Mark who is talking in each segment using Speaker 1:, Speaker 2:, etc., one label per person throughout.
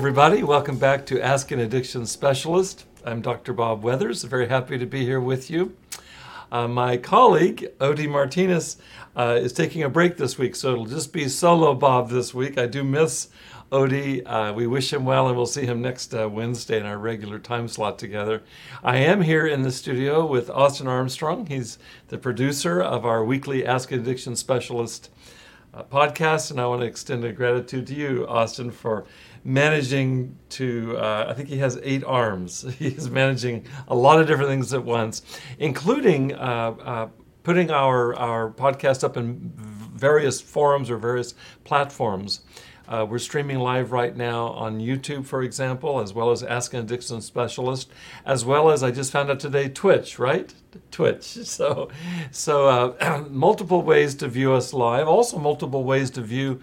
Speaker 1: everybody. Welcome back to Ask an Addiction Specialist. I'm Dr. Bob Weathers. Very happy to be here with you. Uh, my colleague, Odie Martinez, uh, is taking a break this week, so it'll just be solo Bob this week. I do miss Odie. Uh, we wish him well, and we'll see him next uh, Wednesday in our regular time slot together. I am here in the studio with Austin Armstrong. He's the producer of our weekly Ask an Addiction Specialist uh, podcast, and I want to extend a gratitude to you, Austin, for managing to, uh, I think he has eight arms. He's managing a lot of different things at once, including uh, uh, putting our, our podcast up in various forums or various platforms. Uh, we're streaming live right now on YouTube, for example, as well as Ask an Addiction Specialist, as well as I just found out today Twitch, right? Twitch. So, so uh, multiple ways to view us live. Also, multiple ways to view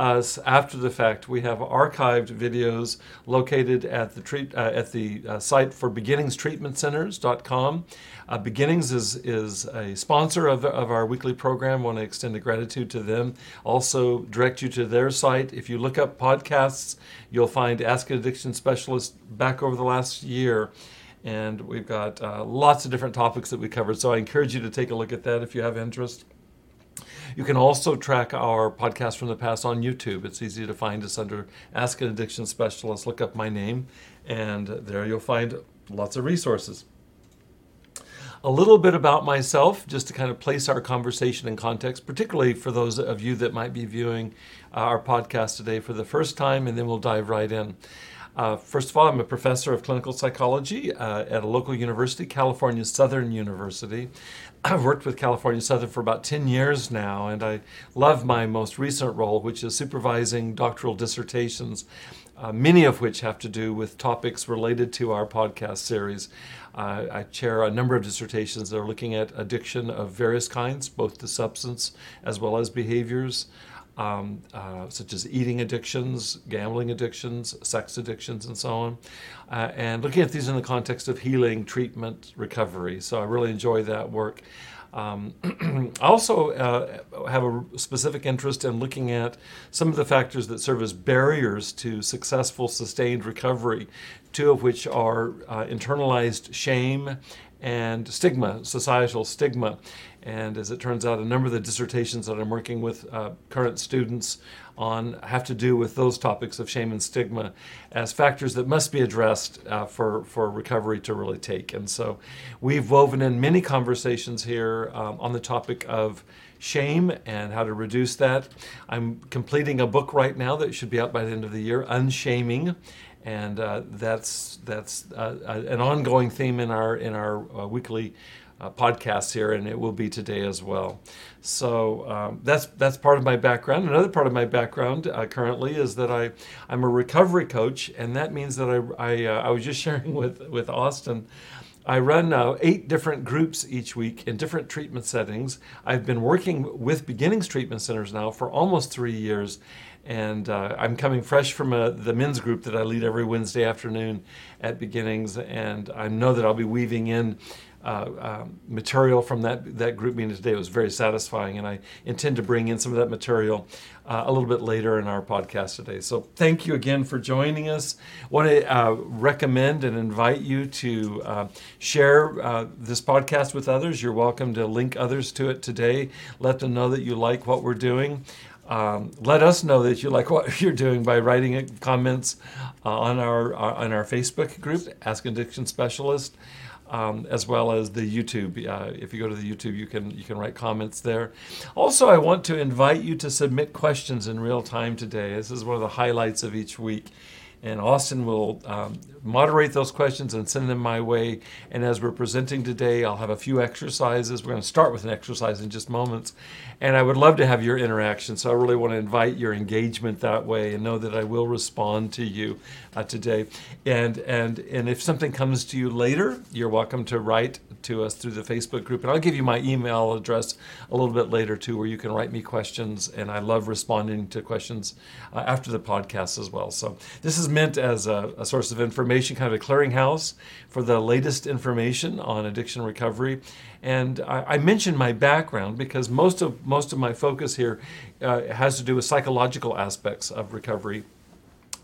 Speaker 1: us after the fact. We have archived videos located at the treat uh, at the uh, site for beginningstreatmentcenters.com. Uh, Beginnings is is a sponsor of, of our weekly program. Want to extend a gratitude to them. Also, direct you to their site. If you look up podcasts, you'll find Ask an Addiction Specialist back over the last year and we've got uh, lots of different topics that we covered. So I encourage you to take a look at that if you have interest. You can also track our podcast from the past on YouTube. It's easy to find us under Ask an Addiction Specialist. Look up my name, and there you'll find lots of resources. A little bit about myself, just to kind of place our conversation in context, particularly for those of you that might be viewing our podcast today for the first time, and then we'll dive right in. Uh, first of all, I'm a professor of clinical psychology uh, at a local university, California Southern University. I've worked with California Southern for about 10 years now, and I love my most recent role, which is supervising doctoral dissertations, uh, many of which have to do with topics related to our podcast series. Uh, I chair a number of dissertations that are looking at addiction of various kinds, both to substance as well as behaviors um, uh, such as eating addictions, gambling addictions, sex addictions, and so on. Uh, and looking at these in the context of healing, treatment, recovery. So I really enjoy that work. Um, I also uh, have a specific interest in looking at some of the factors that serve as barriers to successful, sustained recovery, two of which are uh, internalized shame and stigma, societal stigma. And as it turns out, a number of the dissertations that I'm working with uh, current students on have to do with those topics of shame and stigma as factors that must be addressed uh, for, for recovery to really take. And so we've woven in many conversations here um, on the topic of shame and how to reduce that. I'm completing a book right now that should be out by the end of the year, Unshaming and uh, that's that's uh, uh, an ongoing theme in our in our uh, weekly uh, podcasts here, and it will be today as well. So um, that's that's part of my background. Another part of my background uh, currently is that I I'm a recovery coach, and that means that I I, I was just sharing with with Austin. I run uh, eight different groups each week in different treatment settings. I've been working with beginnings treatment centers now for almost three years, and uh, I'm coming fresh from a, the men's group that I lead every Wednesday afternoon at Beginnings, and I know that I'll be weaving in uh, uh, material from that, that group meeting today. It was very satisfying, and I intend to bring in some of that material uh, a little bit later in our podcast today. So, thank you again for joining us. I want to uh, recommend and invite you to uh, share uh, this podcast with others. You're welcome to link others to it today. Let them know that you like what we're doing. Um, let us know that you like what you're doing by writing comments uh, on our uh, on our Facebook group, Ask Addiction Specialist, um, as well as the YouTube. Uh, if you go to the YouTube, you can you can write comments there. Also, I want to invite you to submit questions in real time today. This is one of the highlights of each week and Austin will um, moderate those questions and send them my way. And as we're presenting today, I'll have a few exercises. We're going to start with an exercise in just moments, and I would love to have your interaction. So I really want to invite your engagement that way, and know that I will respond to you uh, today. And and and if something comes to you later, you're welcome to write to us through the Facebook group, and I'll give you my email address a little bit later too, where you can write me questions. And I love responding to questions uh, after the podcast as well. So this is meant as a, a source of information, kind of a clearinghouse for the latest information on addiction recovery. And I, I mentioned my background because most of most of my focus here uh, has to do with psychological aspects of recovery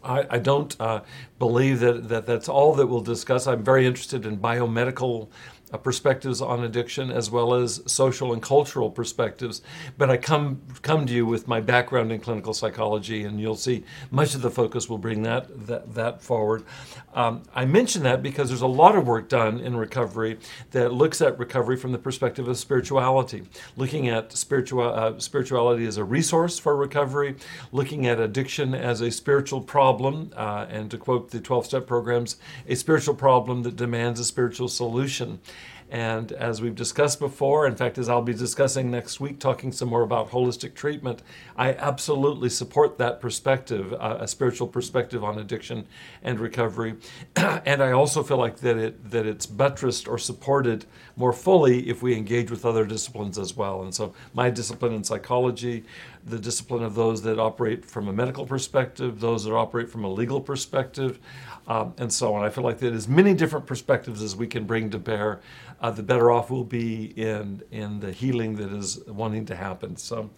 Speaker 1: I, I don't uh, believe that, that that's all that we'll discuss. I'm very interested in biomedical perspectives on addiction as well as social and cultural perspectives. But I come come to you with my background in clinical psychology, and you'll see much of the focus will bring that that, that forward. Um, I mention that because there's a lot of work done in recovery that looks at recovery from the perspective of spirituality, looking at spiritual uh, spirituality as a resource for recovery, looking at addiction as a spiritual problem, uh, and to quote the 12-step programs, a spiritual problem that demands a spiritual solution. And as we've discussed before, in fact, as I'll be discussing next week, talking some more about holistic treatment, I absolutely support that perspective, uh, a spiritual perspective on addiction and recovery. and I also feel like that it that it's buttressed or supported more fully if we engage with other disciplines as well. And so, my discipline in psychology, the discipline of those that operate from a medical perspective, those that operate from a legal perspective, um, and so on. I feel like that as many different perspectives as we can bring to bear, uh, the better off we'll be in in the healing that is wanting to happen. So.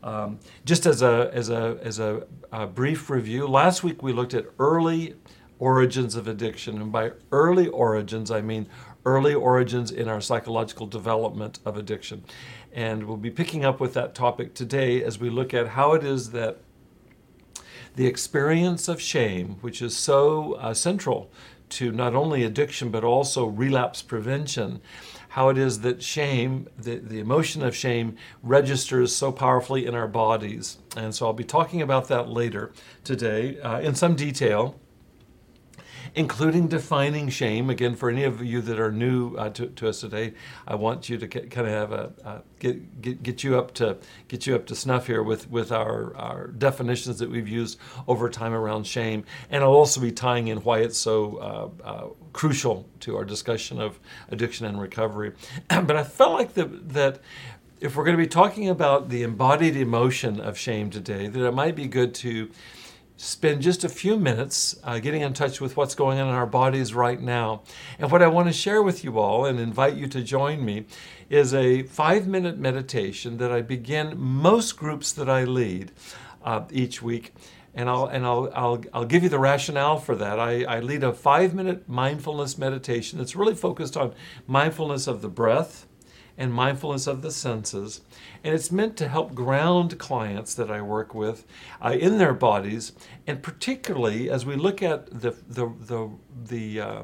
Speaker 1: Um, just as a as a as a, a brief review, last week we looked at early origins of addiction, and by early origins I mean early origins in our psychological development of addiction. And we'll be picking up with that topic today as we look at how it is that the experience of shame, which is so uh, central to not only addiction but also relapse prevention, how it is that shame, the, the emotion of shame, registers so powerfully in our bodies. And so I'll be talking about that later today uh, in some detail including defining shame. Again, for any of you that are new uh, to, to, us today, I want you to get, kind of have a uh, get, get get you up to get you up to snuff here with with our our definitions that we've used over time around shame, and I'll also be tying in why it's so uh, uh crucial to our discussion of addiction and recovery. but I felt like the, that if we're going to be talking about the embodied emotion of shame today, that it might be good to spend just a few minutes uh, getting in touch with what's going on in our bodies right now. And what I want to share with you all and invite you to join me is a five minute meditation that I begin most groups that I lead uh, each week. And, I'll, and I'll, I'll, I'll give you the rationale for that. I, I lead a five minute mindfulness meditation that's really focused on mindfulness of the breath, and mindfulness of the senses. And it's meant to help ground clients that I work with uh, in their bodies, and particularly as we look at the, the, the, the, uh,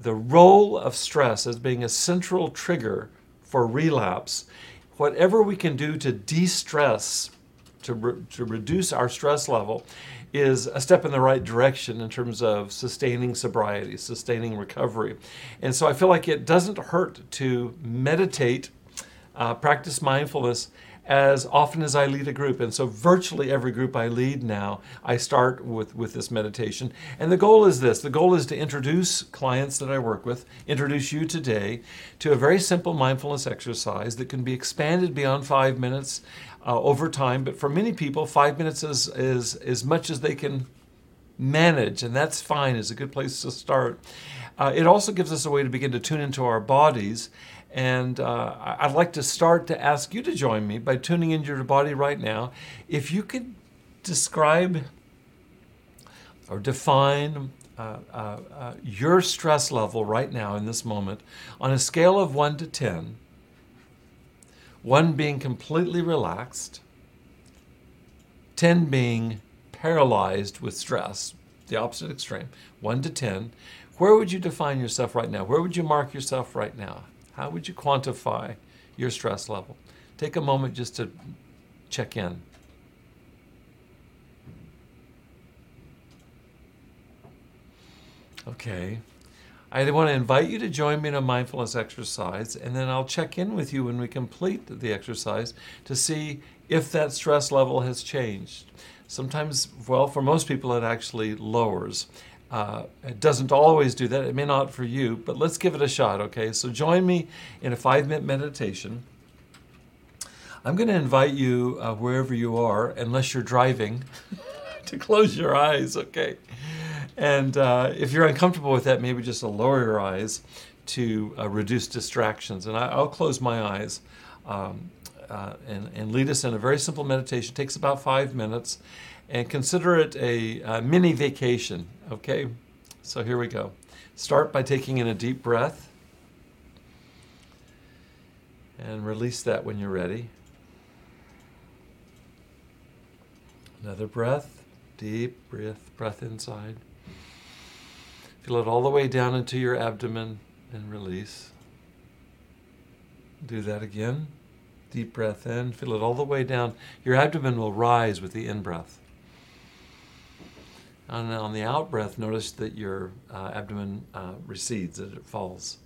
Speaker 1: the role of stress as being a central trigger for relapse. Whatever we can do to de stress, to, re- to reduce our stress level, is a step in the right direction in terms of sustaining sobriety, sustaining recovery. And so I feel like it doesn't hurt to meditate, uh, practice mindfulness as often as I lead a group. And so virtually every group I lead now, I start with, with this meditation. And the goal is this the goal is to introduce clients that I work with, introduce you today to a very simple mindfulness exercise that can be expanded beyond five minutes uh, over time. But for many people, five minutes is, is as much as they can manage, and that's fine, is a good place to start. Uh, it also gives us a way to begin to tune into our bodies. And uh, I'd like to start to ask you to join me by tuning into your body right now. If you could describe or define uh, uh, uh, your stress level right now in this moment on a scale of 1 to 10, one being completely relaxed, 10 being paralyzed with stress, the opposite extreme, 1 to 10. Where would you define yourself right now? Where would you mark yourself right now? How would you quantify your stress level? Take a moment just to check in. Okay. I want to invite you to join me in a mindfulness exercise, and then I'll check in with you when we complete the exercise to see if that stress level has changed. Sometimes, well, for most people, it actually lowers. Uh, it doesn't always do that. It may not for you, but let's give it a shot, okay? So join me in a five minute meditation. I'm going to invite you, uh, wherever you are, unless you're driving, to close your eyes, okay? And uh, if you're uncomfortable with that, maybe just lower your eyes to uh, reduce distractions. And I, will close my eyes um, uh, and, and lead us in a very simple meditation. It takes about five minutes. And consider it a, a mini vacation, okay? So here we go. Start by taking in a deep breath and release that when you're ready. Another breath, deep breath, breath inside. Feel it all the way down into your abdomen and release. Do that again. Deep breath in, feel it all the way down. Your abdomen will rise with the in breath. And on the out breath, notice that your uh, abdomen uh, recedes, that it falls.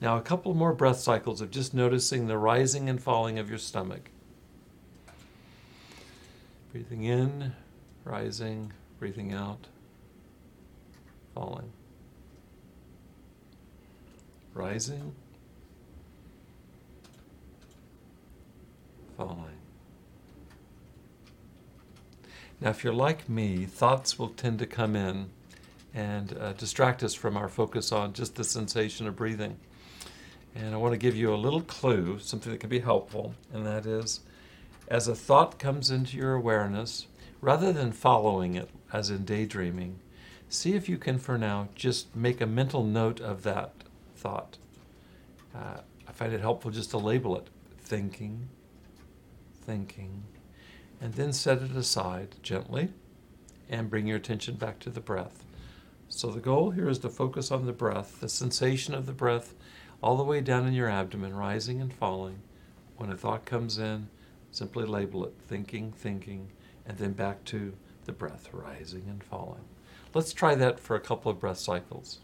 Speaker 1: Now, a couple more breath cycles of just noticing the rising and falling of your stomach. Breathing in, rising, breathing out, falling. Rising, falling. Now, if you're like me, thoughts will tend to come in and uh, distract us from our focus on just the sensation of breathing. And I want to give you a little clue, something that can be helpful, and that is as a thought comes into your awareness, rather than following it as in daydreaming, see if you can, for now, just make a mental note of that thought. Uh, I find it helpful just to label it thinking, thinking, and then set it aside gently and bring your attention back to the breath. So the goal here is to focus on the breath, the sensation of the breath all the way down in your abdomen, rising and falling. When a thought comes in, simply label it thinking, thinking, and then back to the breath, rising and falling. Let's try that for a couple of breath cycles.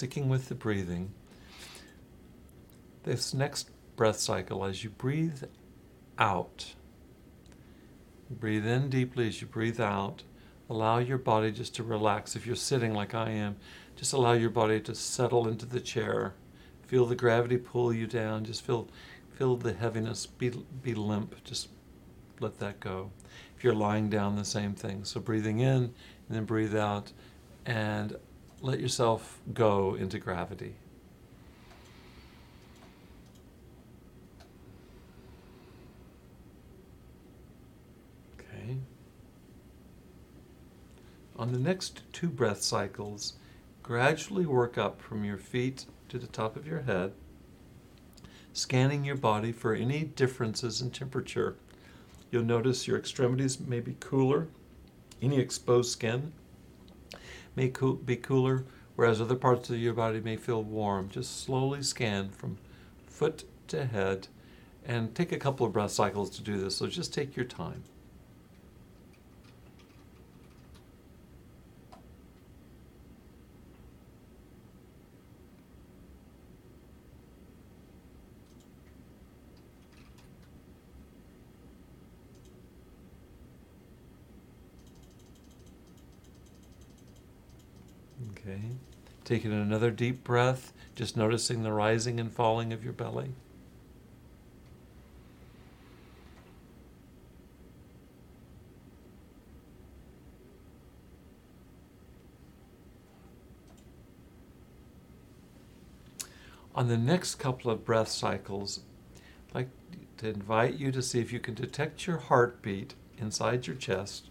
Speaker 1: Sticking with the breathing, this next breath cycle, as you breathe out, breathe in deeply as you breathe out. Allow your body just to relax. If you're sitting like I am, just allow your body to settle into the chair. Feel the gravity pull you down. Just feel, feel the heaviness. Be, be limp. Just let that go. If you're lying down, the same thing. So breathing in and then breathe out, and let yourself go into gravity. Okay. On the next two breath cycles, gradually work up from your feet to the top of your head, scanning your body for any differences in temperature. You'll notice your extremities may be cooler, any exposed skin may be cooler, whereas other parts of your body may feel warm. Just slowly scan from foot to head and take a couple of breath cycles to do this. So just take your time. Okay. Taking another deep breath, just noticing the rising and falling of your belly. On the next couple of breath cycles, I'd like to invite you to see if you can detect your heartbeat inside your chest,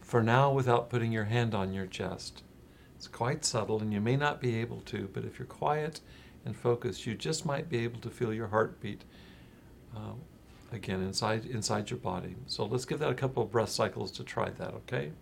Speaker 1: for now without putting your hand on your chest. It's quite subtle, and you may not be able to, but if you're quiet and focused, you just might be able to feel your heartbeat uh, again inside inside your body. So let's give that a couple of breath cycles to try that, okay?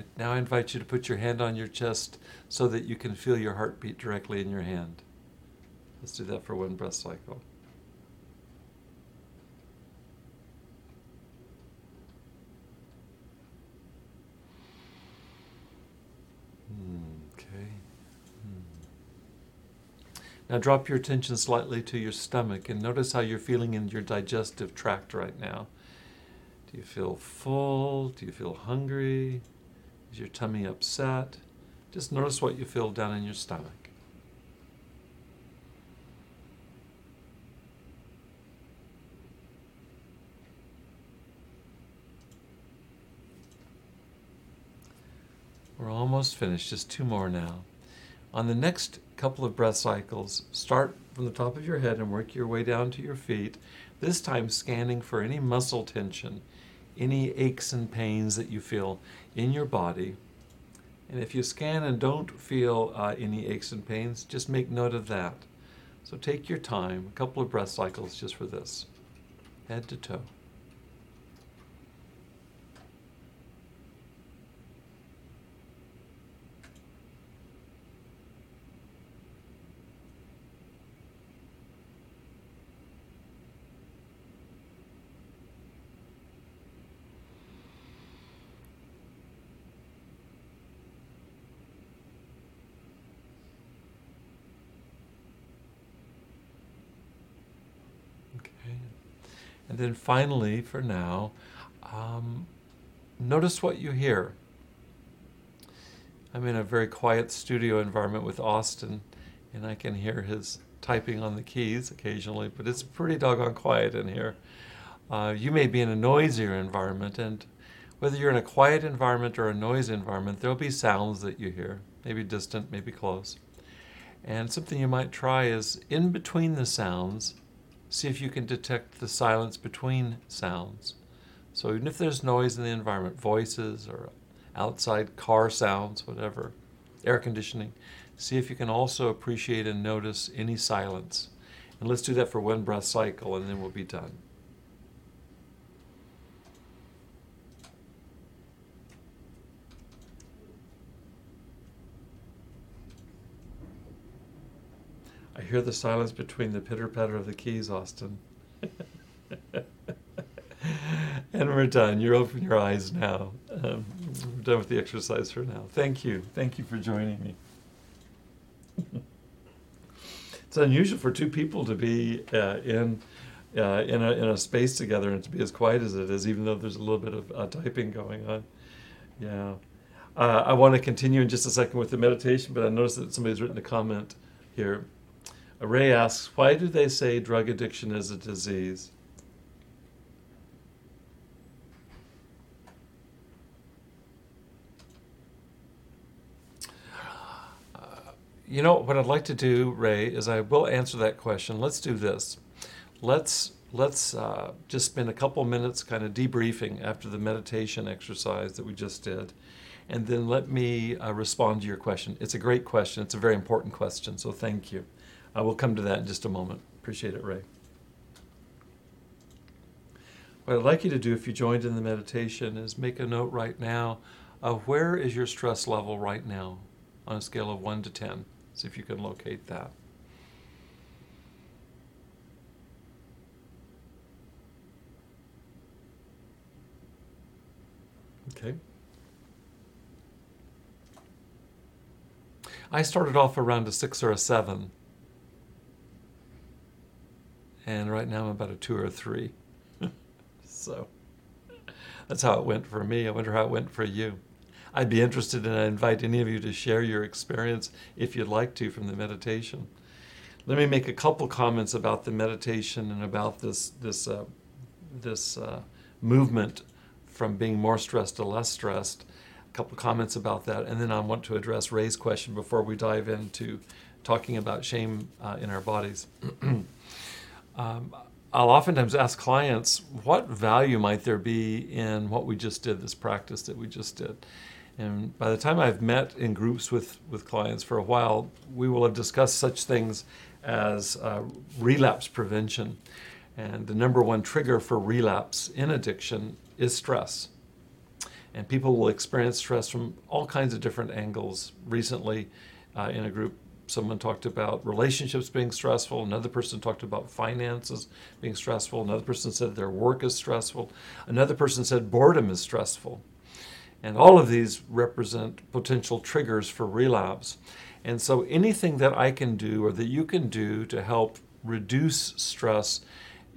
Speaker 1: Right, now I invite you to put your hand on your chest so that you can feel your heartbeat directly in your hand. Let's do that for one breath cycle. Okay. Hmm. Now drop your attention slightly to your stomach and notice how you're feeling in your digestive tract right now. Do you feel full? Do you feel hungry? Is your tummy upset? Just notice what you feel down in your stomach. We're almost finished, just two more now. On the next couple of breath cycles, start from the top of your head and work your way down to your feet, this time scanning for any muscle tension, any aches and pains that you feel in your body. And if you scan and don't feel uh, any aches and pains, just make note of that. So take your time, a couple of breath cycles just for this, head to toe. And then finally, for now, um, notice what you hear. I'm in a very quiet studio environment with Austin, and I can hear his typing on the keys occasionally, but it's pretty doggone quiet in here. Uh, you may be in a noisier environment, and whether you're in a quiet environment or a noisy environment, there'll be sounds that you hear, maybe distant, maybe close. And something you might try is in between the sounds, see if you can detect the silence between sounds. So even if there's noise in the environment, voices or outside car sounds, whatever, air conditioning, see if you can also appreciate and notice any silence. And let's do that for one breath cycle and then we'll be done. Hear the silence between the pitter patter of the keys, Austin. and we're done. You're open your eyes now. Um, we're done with the exercise for now. Thank you. Thank you for joining me. it's unusual for two people to be uh, in. Uh, in, a, in a space together and to be as quiet as it is, even though there's a little bit of uh, typing going on. Yeah. Uh, I want to continue in just a second with the meditation, but I noticed that somebody's written a comment here. Ray asks, why do they say drug addiction is a disease? Uh, you know what I'd like to do, Ray, is I will answer that question. Let's do this. Let's let's uh, just spend a couple minutes kind of debriefing after the meditation exercise that we just did, and then let me uh, respond to your question. It's a great question. It's a very important question. So thank you. I will come to that in just a moment. Appreciate it, Ray. What I'd like you to do if you joined in the meditation is make a note right now of where is your stress level right now on a scale of 1 to 10. See if you can locate that. Okay. I started off around a 6 or a 7 and right now I'm about a two or a three. so that's how it went for me. I wonder how it went for you. I'd be interested and I invite any of you to share your experience if you'd like to from the meditation. Let me make a couple comments about the meditation and about this this uh, this uh, movement from being more stressed to less stressed. A couple comments about that, and then I want to address Ray's question before we dive into talking about shame uh, in our bodies. Um, I'll oftentimes ask clients, what value might there be in what we just did, this practice that we just did? And by the time I've met in groups with, with clients for a while, we will have discussed such things as uh, relapse prevention. And the number one trigger for relapse in addiction is stress. And people will experience stress from all kinds of different angles. Recently, uh, in a group, someone talked about relationships being stressful. Another person talked about finances being stressful. Another person said their work is stressful. Another person said boredom is stressful. And all of these represent potential triggers for relapse. And so anything that I can do or that you can do to help reduce stress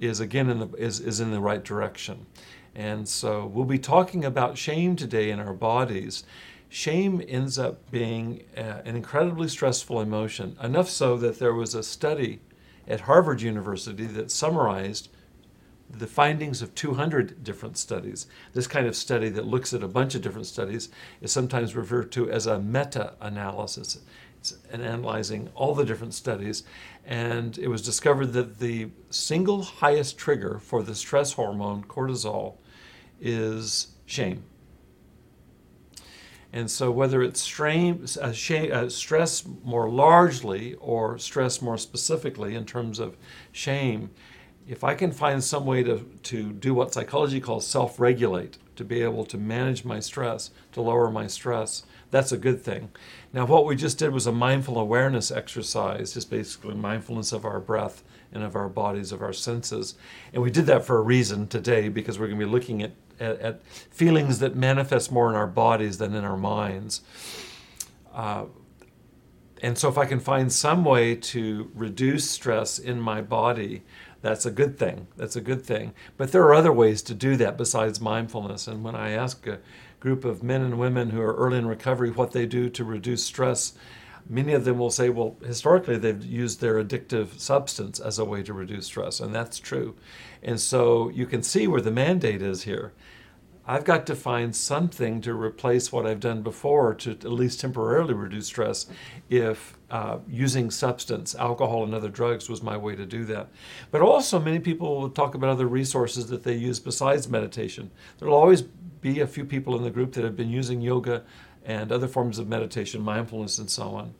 Speaker 1: is again in the, is, is in the right direction. And so we'll be talking about shame today in our bodies. Shame ends up being uh, an incredibly stressful emotion, enough so that there was a study at Harvard University that summarized the findings of 200 different studies. This kind of study that looks at a bunch of different studies is sometimes referred to as a meta analysis. It's analyzing all the different studies, and it was discovered that the single highest trigger for the stress hormone cortisol is shame. And so, whether it's stress more largely or stress more specifically in terms of shame, if I can find some way to, to do what psychology calls self regulate, to be able to manage my stress, to lower my stress, that's a good thing. Now, what we just did was a mindful awareness exercise, just basically mindfulness of our breath and of our bodies, of our senses. And we did that for a reason today because we're going to be looking at, at, at feelings that manifest more in our bodies than in our minds. Uh, and so, if I can find some way to reduce stress in my body, that's a good thing. That's a good thing. But there are other ways to do that besides mindfulness. And when I ask a group of men and women who are early in recovery what they do to reduce stress, many of them will say, well, historically they've used their addictive substance as a way to reduce stress. And that's true. And so you can see where the mandate is here. I've got to find something to replace what I've done before to at least temporarily reduce stress if uh, using substance, alcohol, and other drugs was my way to do that. But also, many people will talk about other resources that they use besides meditation. There will always be a few people in the group that have been using yoga and other forms of meditation, mindfulness, and so on.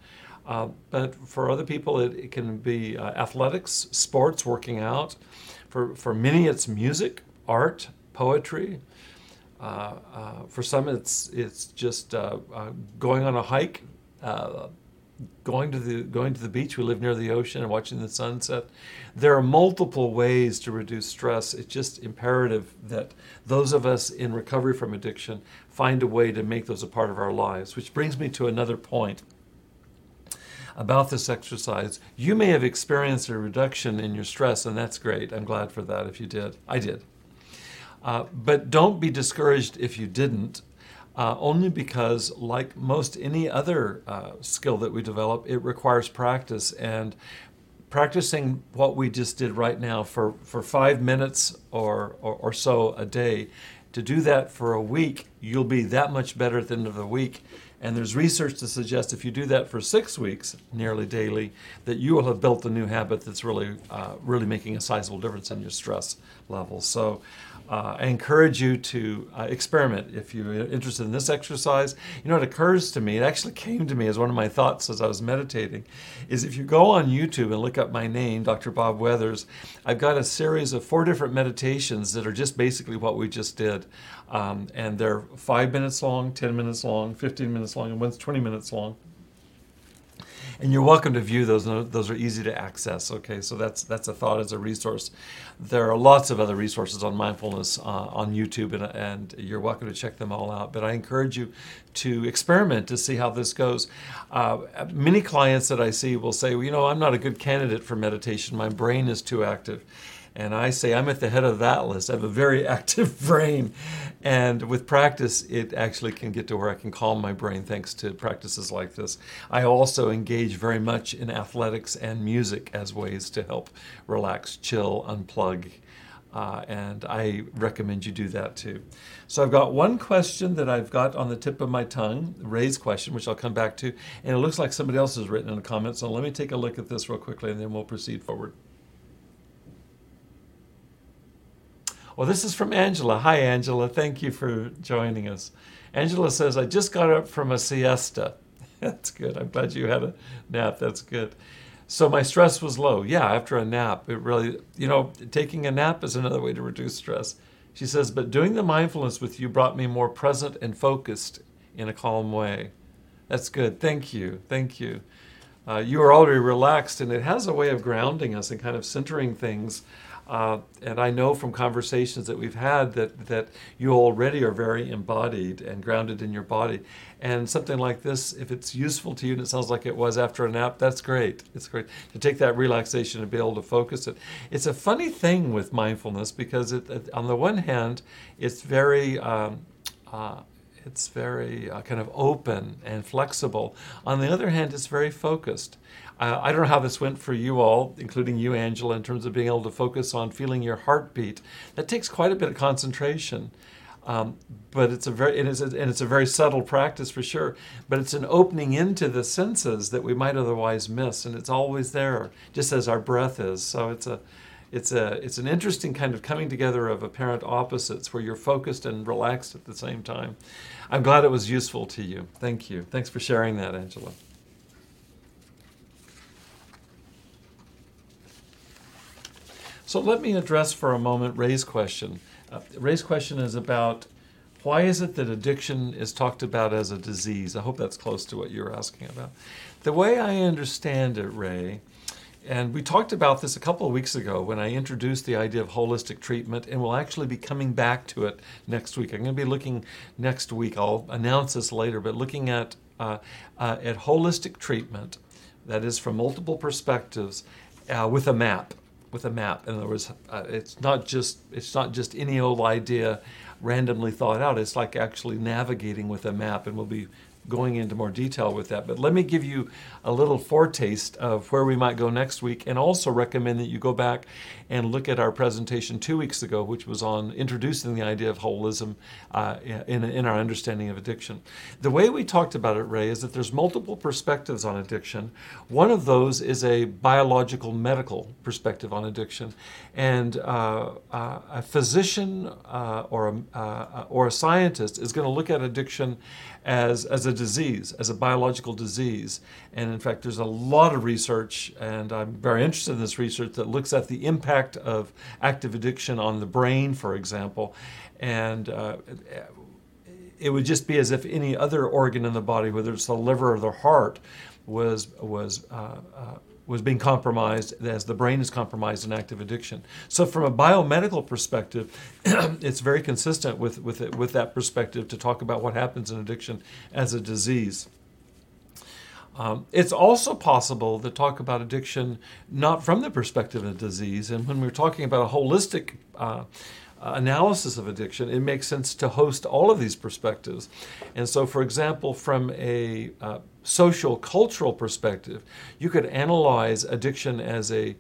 Speaker 1: Uh, but for other people, it, it can be uh, athletics, sports, working out. For, for many, it's music, art, poetry. Uh, uh, for some, it's it's just uh, uh going on a hike, going to the going to the beach. We live near the ocean and watching the sunset. There are multiple ways to reduce stress. It's just imperative that those of us in recovery from addiction find a way to make those a part of our lives. Which brings me to another point about this exercise. You may have experienced a reduction in your stress, and that's great. I'm glad for that if you did. I did. Uh, but don't be discouraged if you didn't, uh, only because, like most any other uh, skill that we develop, it requires practice. And practicing what we just did right now for, for five minutes or, or, or so a day, to do that for a week, you'll be that much better at the end of the week. And there's research to suggest if you do that for six weeks, nearly daily, that you will have built a new habit that's really, uh, really making a sizable difference in your stress levels. So uh, I encourage you to uh, experiment if you're interested in this exercise. You know, it occurs to me, it actually came to me as one of my thoughts as I was meditating, is if you go on YouTube and look up my name, Dr. Bob Weathers, I've got a series of four different meditations that are just basically what we just did. Um, and they're five minutes long, 10 minutes long, 15 minutes long, and one's 20 minutes long and you're welcome to view those. Those are easy to access. Okay, so that's that's a thought as a resource. There are lots of other resources on mindfulness uh, on YouTube, and, and you're welcome to check them all out. But I encourage you to experiment to see how this goes. Uh, many clients that I see will say, well, you know, I'm not a good candidate for meditation. My brain is too active. And I say I'm at the head of that list. I have a very active brain. And with practice, it actually can get to where I can calm my brain thanks to practices like this. I also engage very much in athletics and music as ways to help relax, chill, unplug. Uh, and I recommend you do that too. So I've got one question that I've got on the tip of my tongue, Ray's question, which I'll come back to, and it looks like somebody else has written in a comment. So let me take a look at this real quickly, and then we'll proceed forward. Well, this is from Angela. Hi, Angela. Thank you for joining us. Angela says, I just got up from a siesta. That's good. I'm glad you had a nap. That's good. So my stress was low. Yeah, after a nap, it really, you know, taking a nap is another way to reduce stress. She says, but doing the mindfulness with you brought me more present and focused in a calm way. That's good. Thank you. Thank you. Uh, you are already relaxed, and it has a way of grounding us and kind of centering things uh, and I know from conversations that we've had that, that you already are very embodied and grounded in your body. And something like this, if it's useful to you and it sounds like it was after a nap, that's great. It's great to take that relaxation and be able to focus it. It's a funny thing with mindfulness because, it, it, on the one hand, it's very um, uh, it's very uh, kind of open and flexible. On the other hand, it's very focused. Uh, I don't know how this went for you all, including you, Angela, in terms of being able to focus on feeling your heartbeat. That takes quite a bit of concentration. Um, but it's a very it's a, and it's a very subtle practice for sure. But it's an opening into the senses that we might otherwise miss, and it's always there, just as our breath is. So it's a it's a it's an interesting kind of coming together of apparent opposites where you're focused and relaxed at the same time. I'm glad it was useful to you. Thank you. Thanks for sharing that, Angela. So let me address for a moment Ray's question. Uh, Ray's question is about why is it that addiction is talked about as a disease? I hope that's close to what you're asking about. The way I understand it, Ray, and we talked about this a couple of weeks ago when I introduced the idea of holistic treatment, and we'll actually be coming back to it next week. I'm going to be looking next week, I'll announce this later, but looking at, uh, uh, at holistic treatment, that is from multiple perspectives, uh, with a map with a map. In other words, uh, it's not just it's not just any old idea randomly thought out. It's like actually navigating with a map, and we'll be going into more detail with that. But let me give you a little foretaste of where we might go next week, and also recommend that you go back and look at our presentation two weeks ago, which was on introducing the idea of holism uh, in, in our understanding of addiction. The way we talked about it, Ray, is that there's multiple perspectives on addiction. One of those is a biological medical perspective on addiction, and uh, uh, a physician uh, or a, uh, or a scientist is going to look at addiction as, as a disease, as a biological disease. And in fact, there's a lot of research, and I'm very interested in this research that looks at the impact of active addiction on the brain, for example. And uh, it would just be as if any other organ in the body, whether it's the liver or the heart, was was uh, uh, was being compromised as the brain is compromised in active addiction. So, from a biomedical perspective, it's very consistent with, with, it, with that perspective to talk about what happens in addiction as a disease. Um, it's also possible to talk about addiction not from the perspective of disease. And when we're talking about a holistic uh, analysis of addiction, it makes sense to host all of these perspectives. And so, for example, from a uh, social cultural perspective, you could analyze addiction as a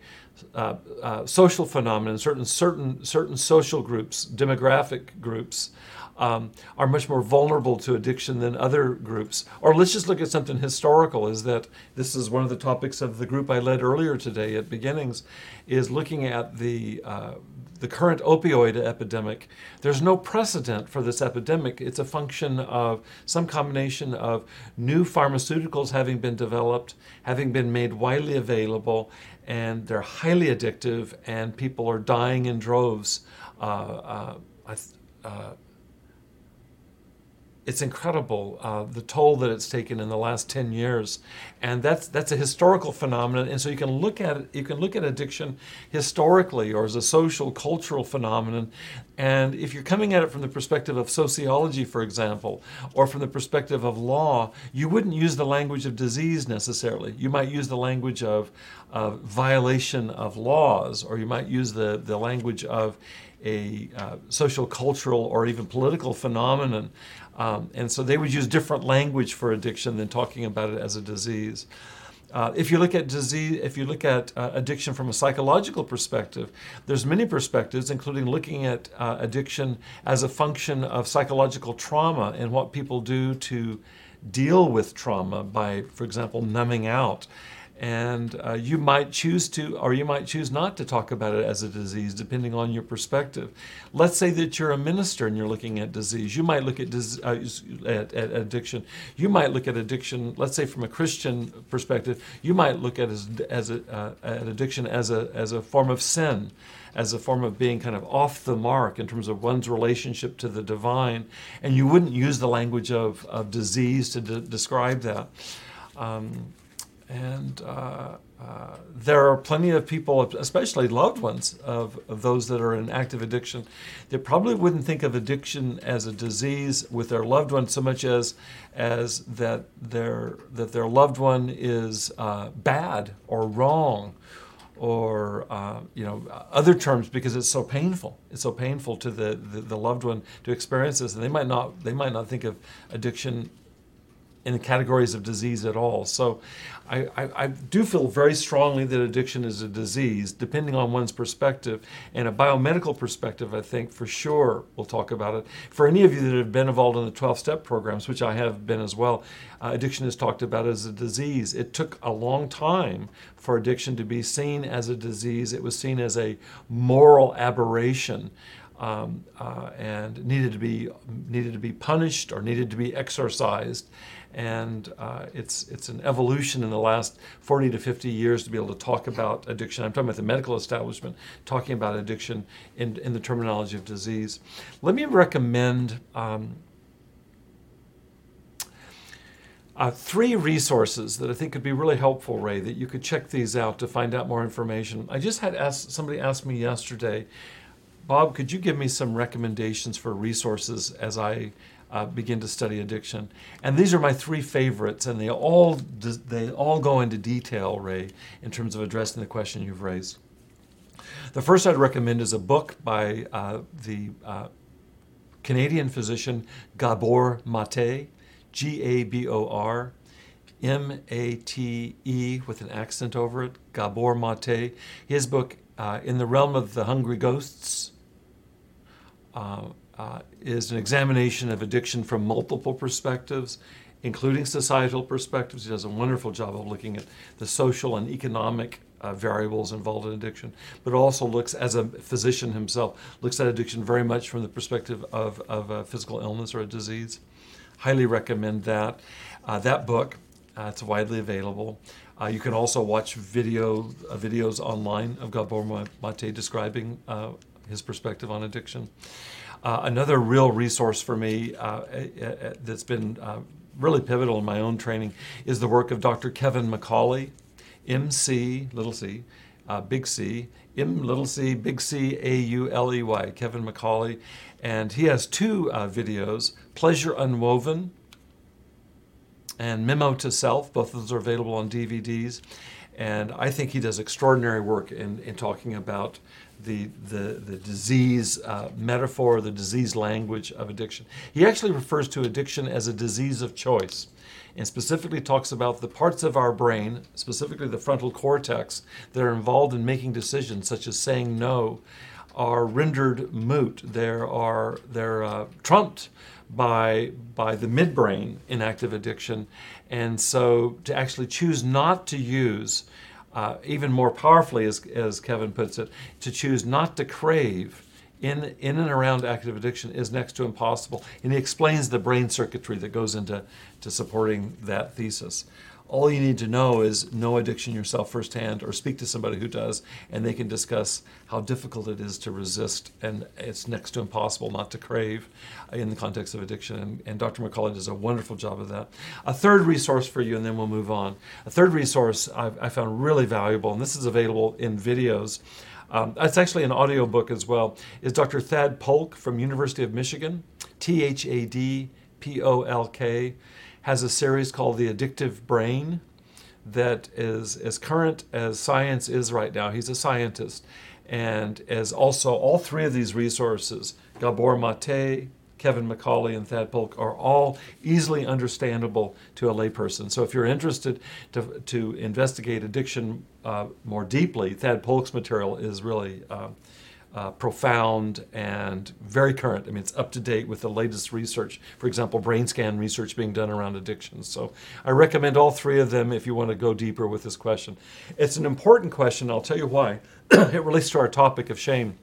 Speaker 1: uh, uh, social phenomenon. Certain certain certain social groups, demographic groups, um, are much more vulnerable to addiction than other groups. Or let's just look at something historical. Is that this is one of the topics of the group I led earlier today at Beginnings, is looking at the uh, the current opioid epidemic, there's no precedent for this epidemic. It's a function of some combination of new pharmaceuticals having been developed, having been made widely available, and they're highly addictive, and people are dying in droves. Uh, uh, uh, it's incredible uh, the toll that it's taken in the last 10 years. And that's that's a historical phenomenon. And so you can look at it you can look at addiction historically or as a social cultural phenomenon. And if you're coming at it from the perspective of sociology for example or from the perspective of law you wouldn't use the language of disease necessarily. You might use the language of, of violation of laws or you might use the, the language of a uh, social cultural or even political phenomenon um, and so they would use different language for addiction than talking about it as a disease. Uh, if you look at disease, if you look at uh, addiction from a psychological perspective, there's many perspectives, including looking at uh, addiction as a function of psychological trauma and what people do to deal with trauma by, for example, numbing out and uh, you might choose to, or you might choose not to talk about it as a disease, depending on your perspective. Let's say that you're a minister and you're looking at disease. You might look at, dis- uh, at, at, addiction. You might look at addiction, let's say from a Christian perspective, you might look at, as, as a, uh, at addiction as a, as a form of sin as a form of being kind of off the mark in terms of one's relationship to the divine, and you wouldn't use the language of, of disease to de- describe that. Um, and uh, uh, there are plenty of people, especially loved ones of, of those that are in active addiction, that probably wouldn't think of addiction as a disease with their loved one so much as as that their that their loved one is uh, bad or wrong or uh, you know other terms because it's so painful. It's so painful to the, the, the loved one to experience this, and they might not they might not think of addiction in the categories of disease at all. So I, I, I, do feel very strongly that addiction is a disease, depending on one's perspective. And a biomedical perspective, I think, for sure, we'll talk about it. For any of you that have been involved in the 12 step programs, which I have been as well, uh, addiction is talked about as a disease. It took a long time for addiction to be seen as a disease, it was seen as a moral aberration um, uh, and needed to be needed to be punished or needed to be exorcised. And uh, it's it's an evolution in the last 40 to 50 years to be able to talk about addiction. I'm talking about the medical establishment talking about addiction in, in the terminology of disease. Let me recommend. Um, uh, three resources that I think could be really helpful, Ray, that you could check these out to find out more information. I just had asked, somebody asked me yesterday Bob, could you give me some recommendations for resources as I uh, begin to study addiction? And these are my three favorites, and they all they all go into detail, Ray, in terms of addressing the question you've raised. The first I'd recommend is a book by uh, the uh, Canadian physician Gabor Mate, G A B O R M A T E with an accent over it, Gabor Mate. His book, uh, In the Realm of the Hungry Ghosts, uh, is an examination of addiction from multiple perspectives, including societal perspectives. He does a wonderful job of looking at the social and economic uh, variables involved in addiction, but also looks, as a physician himself, looks at addiction very much from the perspective of, of a physical illness or a disease. Highly recommend that. Uh, that book, uh, it's widely available. Uh, you can also watch video uh, videos online of Gabor Mate describing uh, his perspective on addiction. Uh, another real resource for me uh, that's been uh, really pivotal in my own training is the work of Dr. Kevin McCauley, MC, little c, uh, big C, M little c, big C, A U L E Y, Kevin McCauley. And he has two uh, videos Pleasure Unwoven and Memo to Self. Both of those are available on DVDs. And I think he does extraordinary work in, in talking about the, the, the disease uh, metaphor, the disease language of addiction. He actually refers to addiction as a disease of choice and specifically talks about the parts of our brain, specifically the frontal cortex, that are involved in making decisions, such as saying no, are rendered moot. There are they're uh, trumped by by the midbrain in active addiction, and so to actually choose not to use uh, even more powerfully, as, as Kevin puts it, to choose not to crave in, in and around active addiction is next to impossible. And he explains the brain circuitry that goes into to supporting that thesis all you need to know is know addiction yourself firsthand or speak to somebody who does and they can discuss how difficult it is to resist and it's next to impossible not to crave in the context of addiction and, and dr mccauley does a wonderful job of that. A third resource for you and then we'll move on. A third resource I've, i found really valuable and this is available in videos um, it's actually an audio book as well is dr thad polk from university of michigan t-h-a-d p-o-l-k has a series called The Addictive Brain that is as current as science is right now. He's a scientist. And as also all three of these resources, Gabor Mate, Kevin McCauley, and Thad Polk, are all easily understandable to a layperson. So if you're interested to, to investigate addiction uh, more deeply, Thad Polk's material is really uh, uh, profound and very current. I mean, it's up to date with the latest research. For example, brain scan research being done around addictions. So I recommend all three of them if you want to go deeper with this question. It's an important question. I'll tell you why. it relates to our topic of shame.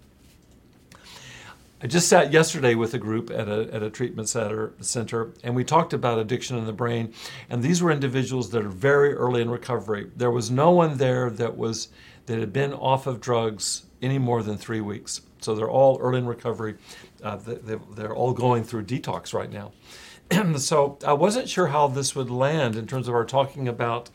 Speaker 1: I just sat yesterday with a group at a, at a treatment center, center, and we talked about addiction in the brain. And these were individuals that are very early in recovery. There was no one there that was that had been off of drugs any more than three weeks. So they're all early in recovery. Uh, they, they're all going through detox right now. so I wasn't sure how this would land in terms of our talking about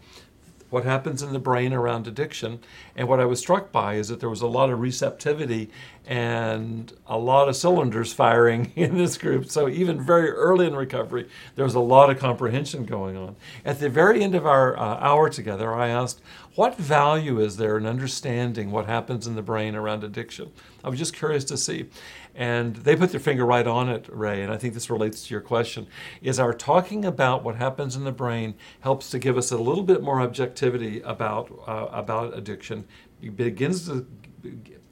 Speaker 1: what happens in the brain around addiction. And what I was struck by is that there was a lot of receptivity and a lot of cylinders firing in this group. So even very early in recovery, there was a lot of comprehension going on. At the very end of our uh, hour together, I asked, what value is there in understanding what happens in the brain around addiction? I was just curious to see. And they put their finger right on it, Ray, and I think this relates to your question. Is our talking about what happens in the brain helps to give us a little bit more objectivity about, uh, about addiction. It begins to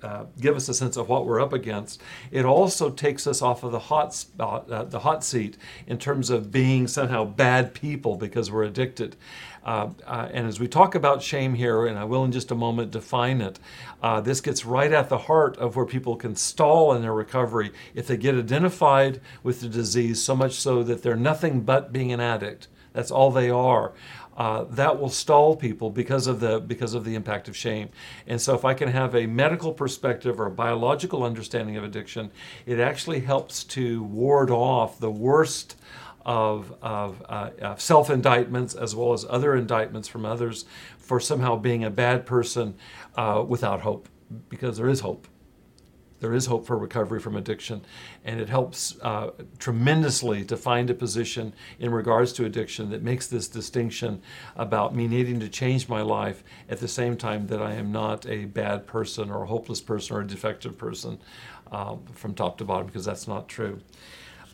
Speaker 1: uh, give us a sense of what we're up against. It also takes us off of the hot spot, uh, the hot seat, in terms of being somehow bad people because we're addicted. Uh, uh, and as we talk about shame here, and I will in just a moment define it, uh, this gets right at the heart of where people can stall in their recovery if they get identified with the disease so much so that they're nothing but being an addict. That's all they are uh, that will stall people because of the because of the impact of shame. And so, if I can have a medical perspective or a biological understanding of addiction, it actually helps to ward off the worst of, of uh, self indictments as well as other indictments from others for somehow being a bad person uh, without hope, because there is hope there is hope for recovery from addiction, and it helps uh, tremendously to find a position in regards to addiction that makes this distinction about me needing to change my life at the same time that I am not a bad person or a hopeless person or a defective person um, from top to bottom, because that's not true.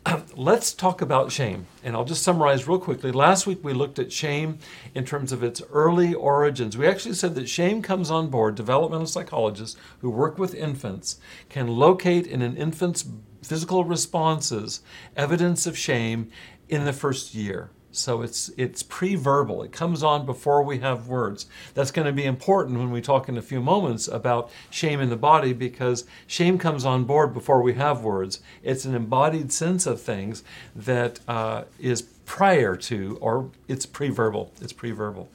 Speaker 1: let's talk about shame. And I'll just summarize real quickly. Last week we looked at shame in terms of its early origins. We actually said that shame comes on board. Developmental psychologists who work with infants can locate in an infant's physical responses evidence of shame in the first year. So it's it's pre-verbal. It comes on before we have words. That's going to be important when we talk in a few moments about shame in the body because shame comes on board before we have words. It's an embodied sense of things that uh, is prior to or it's pre-verbal. It's pre-verbal.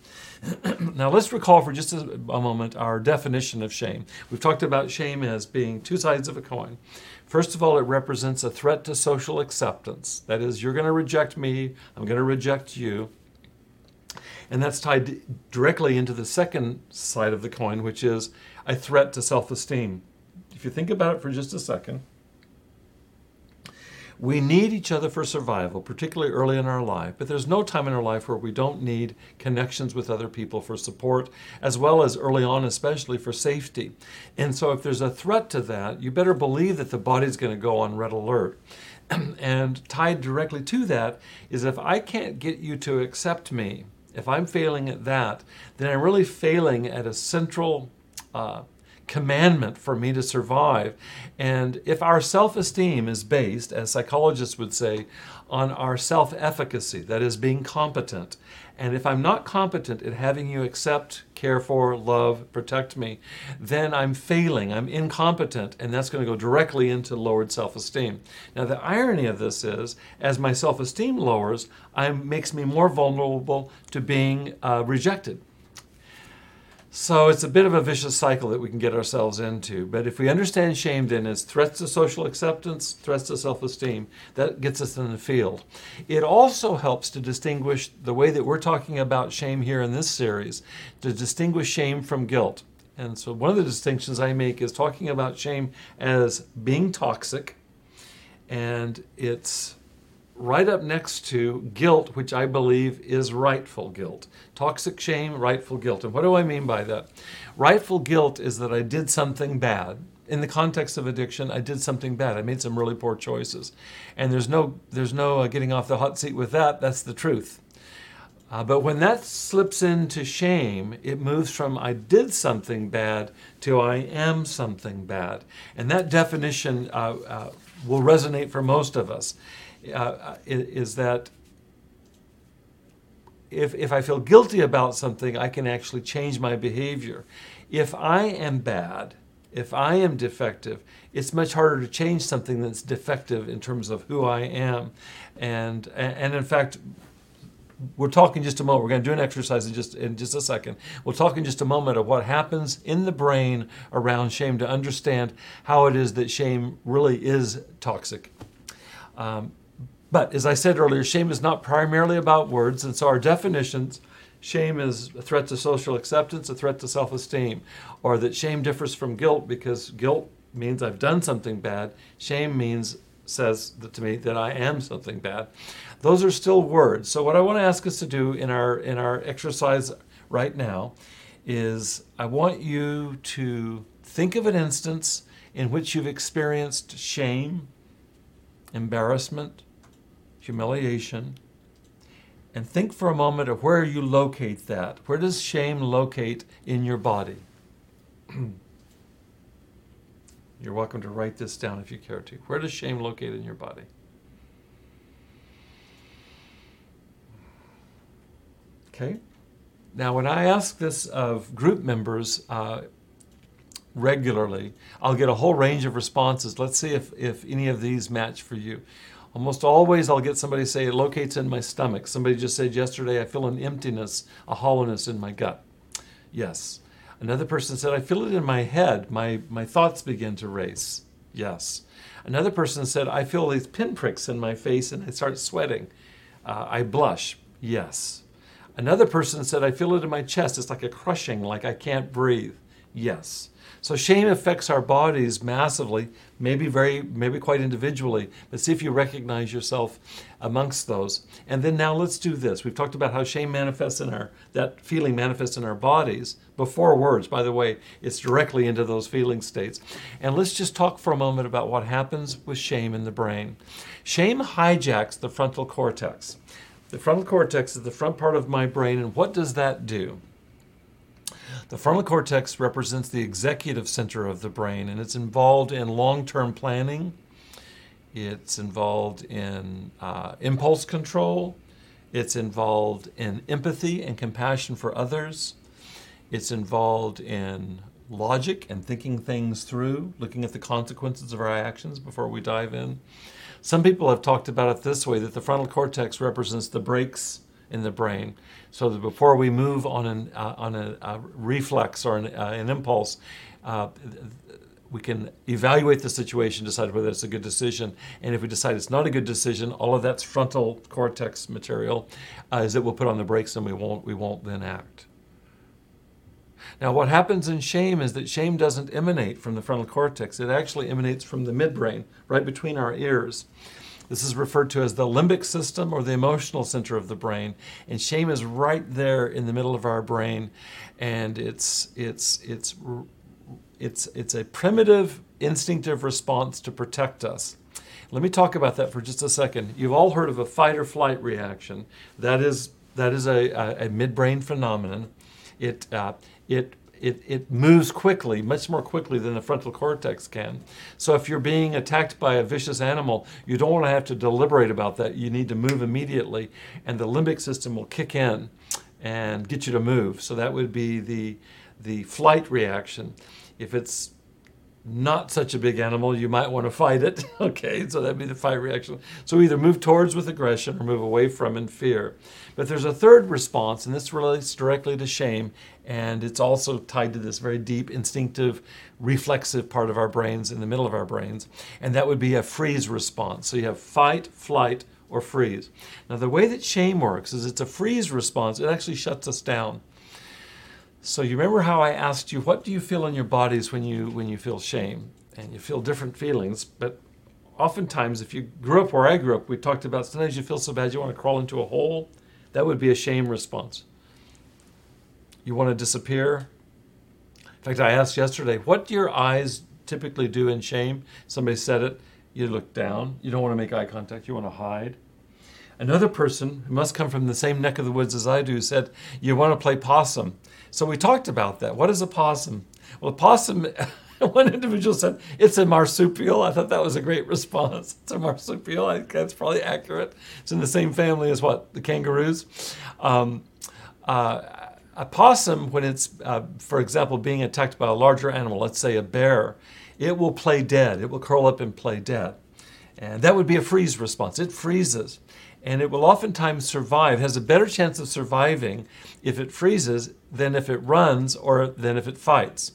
Speaker 1: now let's recall for just a, a moment our definition of shame. We've talked about shame as being two sides of a coin. First of all, it represents a threat to social acceptance. That is, you're going to reject me, I'm going to reject you. And that's tied directly into the second side of the coin, which is a threat to self esteem. If you think about it for just a second, we need each other for survival, particularly early in our life, but there's no time in our life where we don't need connections with other people for support, as well as early on, especially for safety. And so, if there's a threat to that, you better believe that the body's going to go on red alert. and tied directly to that is if I can't get you to accept me, if I'm failing at that, then I'm really failing at a central uh, commandment for me to survive. And if our self esteem is based, as psychologists would say, on our self efficacy, that is, being competent, and if I'm not competent at having you accept, care for, love, protect me, then I'm failing, I'm incompetent, and that's going to go directly into lowered self esteem. Now, the irony of this is, as my self esteem lowers, it makes me more vulnerable to being uh, rejected. So it's a bit of a vicious cycle that we can get ourselves into. But if we understand shame then as threats to social acceptance, threats to self esteem, that gets us in the field. It also helps to distinguish the way that we're talking about shame here in this series, to distinguish shame from guilt. And so one of the distinctions I make is talking about shame as being toxic and it's right up next to guilt, which I believe is rightful guilt. Toxic shame, rightful guilt. And what do I mean by that? Rightful guilt is that I did something bad. In the context of addiction, I did something bad. I made some really poor choices. And there's no, there's no uh, getting off the hot seat with that. That's the truth. Uh, but when that slips into shame, it moves from I did something bad to I am something bad. And that definition uh, uh will resonate for most of us. Uh, uh is that if, if I feel guilty about something, I can actually change my behavior. If I am bad, if I am defective, it's much harder to change something that's defective in terms of who I am. And, and in fact, we're talking just a moment. We're going to do an exercise in just in just a second. We'll talk in just a moment of what happens in the brain around shame to understand how it is that shame really is toxic. Um, but as I said earlier, shame is not primarily about words, and so our definitions. Shame is a threat to social acceptance, a threat to self esteem, or that shame differs from guilt because guilt means I've done something bad. Shame means says to me that I am something bad. Those are still words. So what I want to ask us to do in our in our exercise right now is I want you to think of an instance in which you've experienced shame, embarrassment, humiliation, and think for a moment of where you locate that. Where does shame locate in your body? You're welcome to write this down if you care to. Where does shame locate in your body? Okay. Now, when I ask this of group members uh, regularly, I'll get a whole range of responses. Let's see if, if any of these match for you. Almost always, I'll get somebody say it locates in my stomach. Somebody just said yesterday, I feel an emptiness, a hollowness in my gut. Yes. Another person said, I feel it in my head. My, my thoughts begin to race. Yes. Another person said, I feel these pinpricks in my face and I start sweating. Uh, I blush. Yes. Another person said, I feel it in my chest. It's like a crushing, like I can't breathe. Yes. So shame affects our bodies massively, maybe very, maybe quite individually, but see if you recognize yourself amongst those. And then now let's do this. We've talked about how shame manifests in our, that feeling manifests in our bodies before words. By the way, it's directly into those feeling states. And let's just talk for a moment about what happens with shame in the brain. Shame hijacks the frontal cortex. The frontal cortex is the front part of my brain, and what does that do? The frontal cortex represents the executive center of the brain, and it's involved in long term planning, it's involved in uh, impulse control, it's involved in empathy and compassion for others, it's involved in logic and thinking things through, looking at the consequences of our actions before we dive in. Some people have talked about it this way that the frontal cortex represents the brakes in the brain. So that before we move on an uh, on a, a, reflex or an, uh, an impulse, uh, we can evaluate the situation, decide whether it's a good decision, and if we decide it's not a good decision, all of that's frontal cortex material, uh, is that we'll put on the brakes and we won't we won't then act. Now, what happens in shame is that shame doesn't emanate from the frontal cortex. It actually emanates from the midbrain, right between our ears. This is referred to as the limbic system or the emotional center of the brain. And shame is right there in the middle of our brain. And it's, it's, it's, it's, it's a primitive, instinctive response to protect us. Let me talk about that for just a second. You've all heard of a fight or flight reaction. That is, that is a, a, a midbrain phenomenon. It, uh, it it, it moves quickly, much more quickly than the frontal cortex can. So if you're being attacked by a vicious animal, you don't want to have to deliberate about that. You need to move immediately, and the limbic system will kick in and get you to move. So that would be the the flight reaction. If it's not such a big animal, you might want to fight it. okay, so that'd be the fight reaction. So either move towards with aggression or move away from in fear. But there's a third response, and this relates directly to shame, and it's also tied to this very deep, instinctive, reflexive part of our brains in the middle of our brains, and that would be a freeze response. So you have fight, flight, or freeze. Now, the way that shame works is it's a freeze response, it actually shuts us down. So you remember how I asked you, what do you feel in your bodies when you when you feel shame? And you feel different feelings, but oftentimes if you grew up where I grew up, we talked about sometimes you feel so bad you want to crawl into a hole. That would be a shame response. You want to disappear. In fact, I asked yesterday, what do your eyes typically do in shame? Somebody said it. You look down. You don't want to make eye contact. You want to hide. Another person who must come from the same neck of the woods as I do said, You want to play possum. So we talked about that. What is a possum? Well, a possum, one individual said, It's a marsupial. I thought that was a great response. It's a marsupial. I think that's probably accurate. It's in the same family as what? The kangaroos. Um, uh, a possum, when it's, uh, for example, being attacked by a larger animal, let's say a bear, it will play dead. It will curl up and play dead. And that would be a freeze response. It freezes. And it will oftentimes survive, has a better chance of surviving if it freezes than if it runs or than if it fights.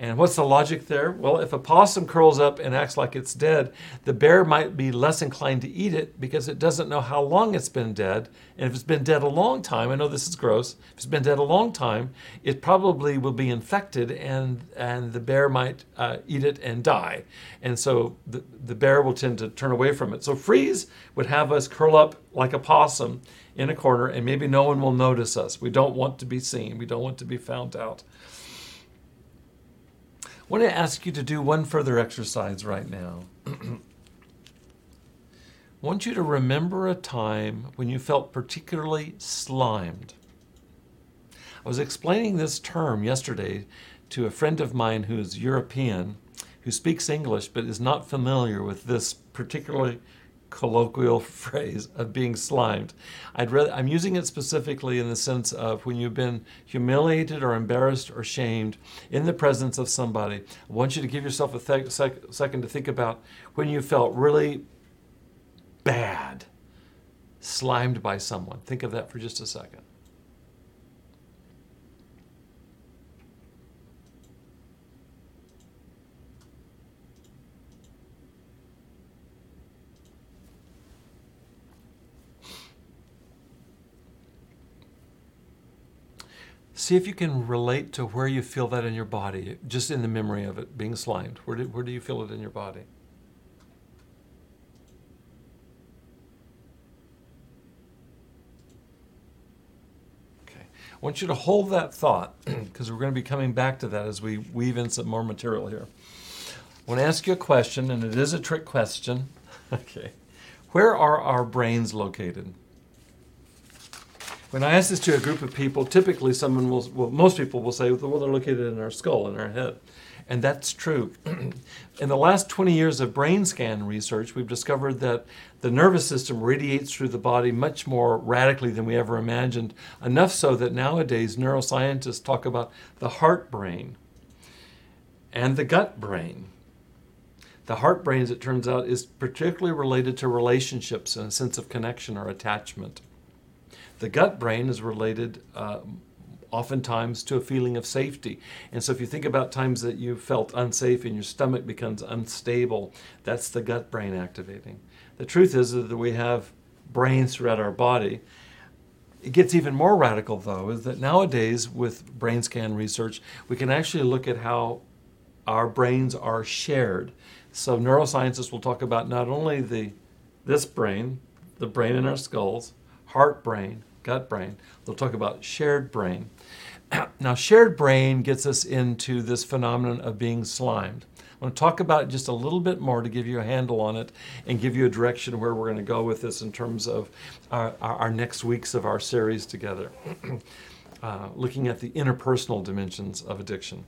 Speaker 1: And what's the logic there? Well, if a possum curls up and acts like it's dead, the bear might be less inclined to eat it because it doesn't know how long it's been dead. And if it's been dead a long time, I know this is gross, if it's been dead a long time, it probably will be infected and, and the bear might uh, eat it and die. And so the, the bear will tend to turn away from it. So freeze would have us curl up like a possum in a corner and maybe no one will notice us. We don't want to be seen, we don't want to be found out. Want to ask you to do one further exercise right now. Want you to remember a time when you felt particularly slimed. I was explaining this term yesterday to a friend of mine who's European, who speaks English but is not familiar with this particularly colloquial phrase of being slimed. I'd rather, I'm using it specifically in the sense of when you've been humiliated or embarrassed or shamed in the presence of somebody. I want you to give yourself a th- sec- second to think about when you felt really bad, slimed by someone. Think of that for just a second. See if you can relate to where you feel that in your body, just in the memory of it being slimed. Where do, where do you feel it in your body? Okay. I want you to hold that thought because we're going to be coming back to that as we weave in some more material here. I want to ask you a question, and it is a trick question. Okay. Where are our brains located? When I ask this to a group of people, typically someone will, well, most people will say, well, they're located in our skull, in our head. And that's true. in the last 20 years of brain scan research, we've discovered that the nervous system radiates through the body much more radically than we ever imagined, enough so that nowadays neuroscientists talk about the heart brain and the gut brain. The heart brain, as it turns out, is particularly related to relationships and a sense of connection or attachment. The gut brain is related uh, oftentimes to a feeling of safety. And so if you think about times that you felt unsafe and your stomach becomes unstable, that's the gut brain activating. The truth is that we have brains throughout our body. It gets even more radical, though, is that nowadays with brain scan research, we can actually look at how our brains are shared. So neuroscientists will talk about not only the this brain, the brain in our skulls, heart brain, gut brain. They'll talk about shared brain. now, shared brain gets us into this phenomenon of being slimed. I want to talk about it just a little bit more to give you a handle on it and give you a direction where we're going to go with this in terms of our, our, our next weeks of our series together, uh, looking at the interpersonal dimensions of addiction.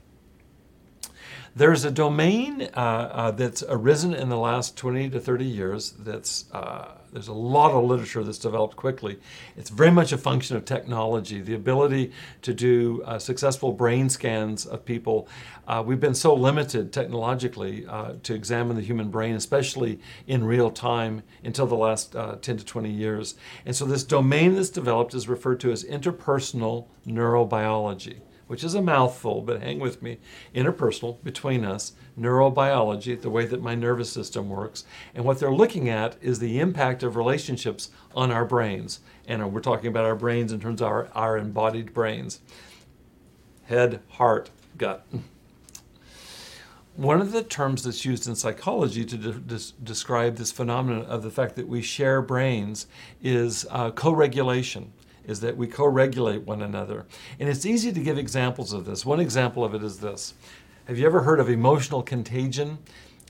Speaker 1: There's a domain uh, uh, that's arisen in the last 20 to 30 years that's uh, there's a lot of literature that's developed quickly. It's very much a function of technology, the ability to do uh, successful brain scans of people. Uh, we've been so limited technologically uh, to examine the human brain, especially in real time, until the last 10 to 20 years. And so, this domain that's developed is referred to as interpersonal neurobiology which is a mouthful, but hang with me, interpersonal between us, neurobiology, the way that my nervous system works. And what they're looking at is the impact of relationships on our brains. And we're talking about our brains in terms of our, our embodied brains head, heart, gut. One of the terms that's used in psychology to de- de- describe this phenomenon of the fact that we share brains is uh, co regulation is that we co regulate one another. And it's easy to give examples of this. One example of it is this Have you ever heard of emotional contagion?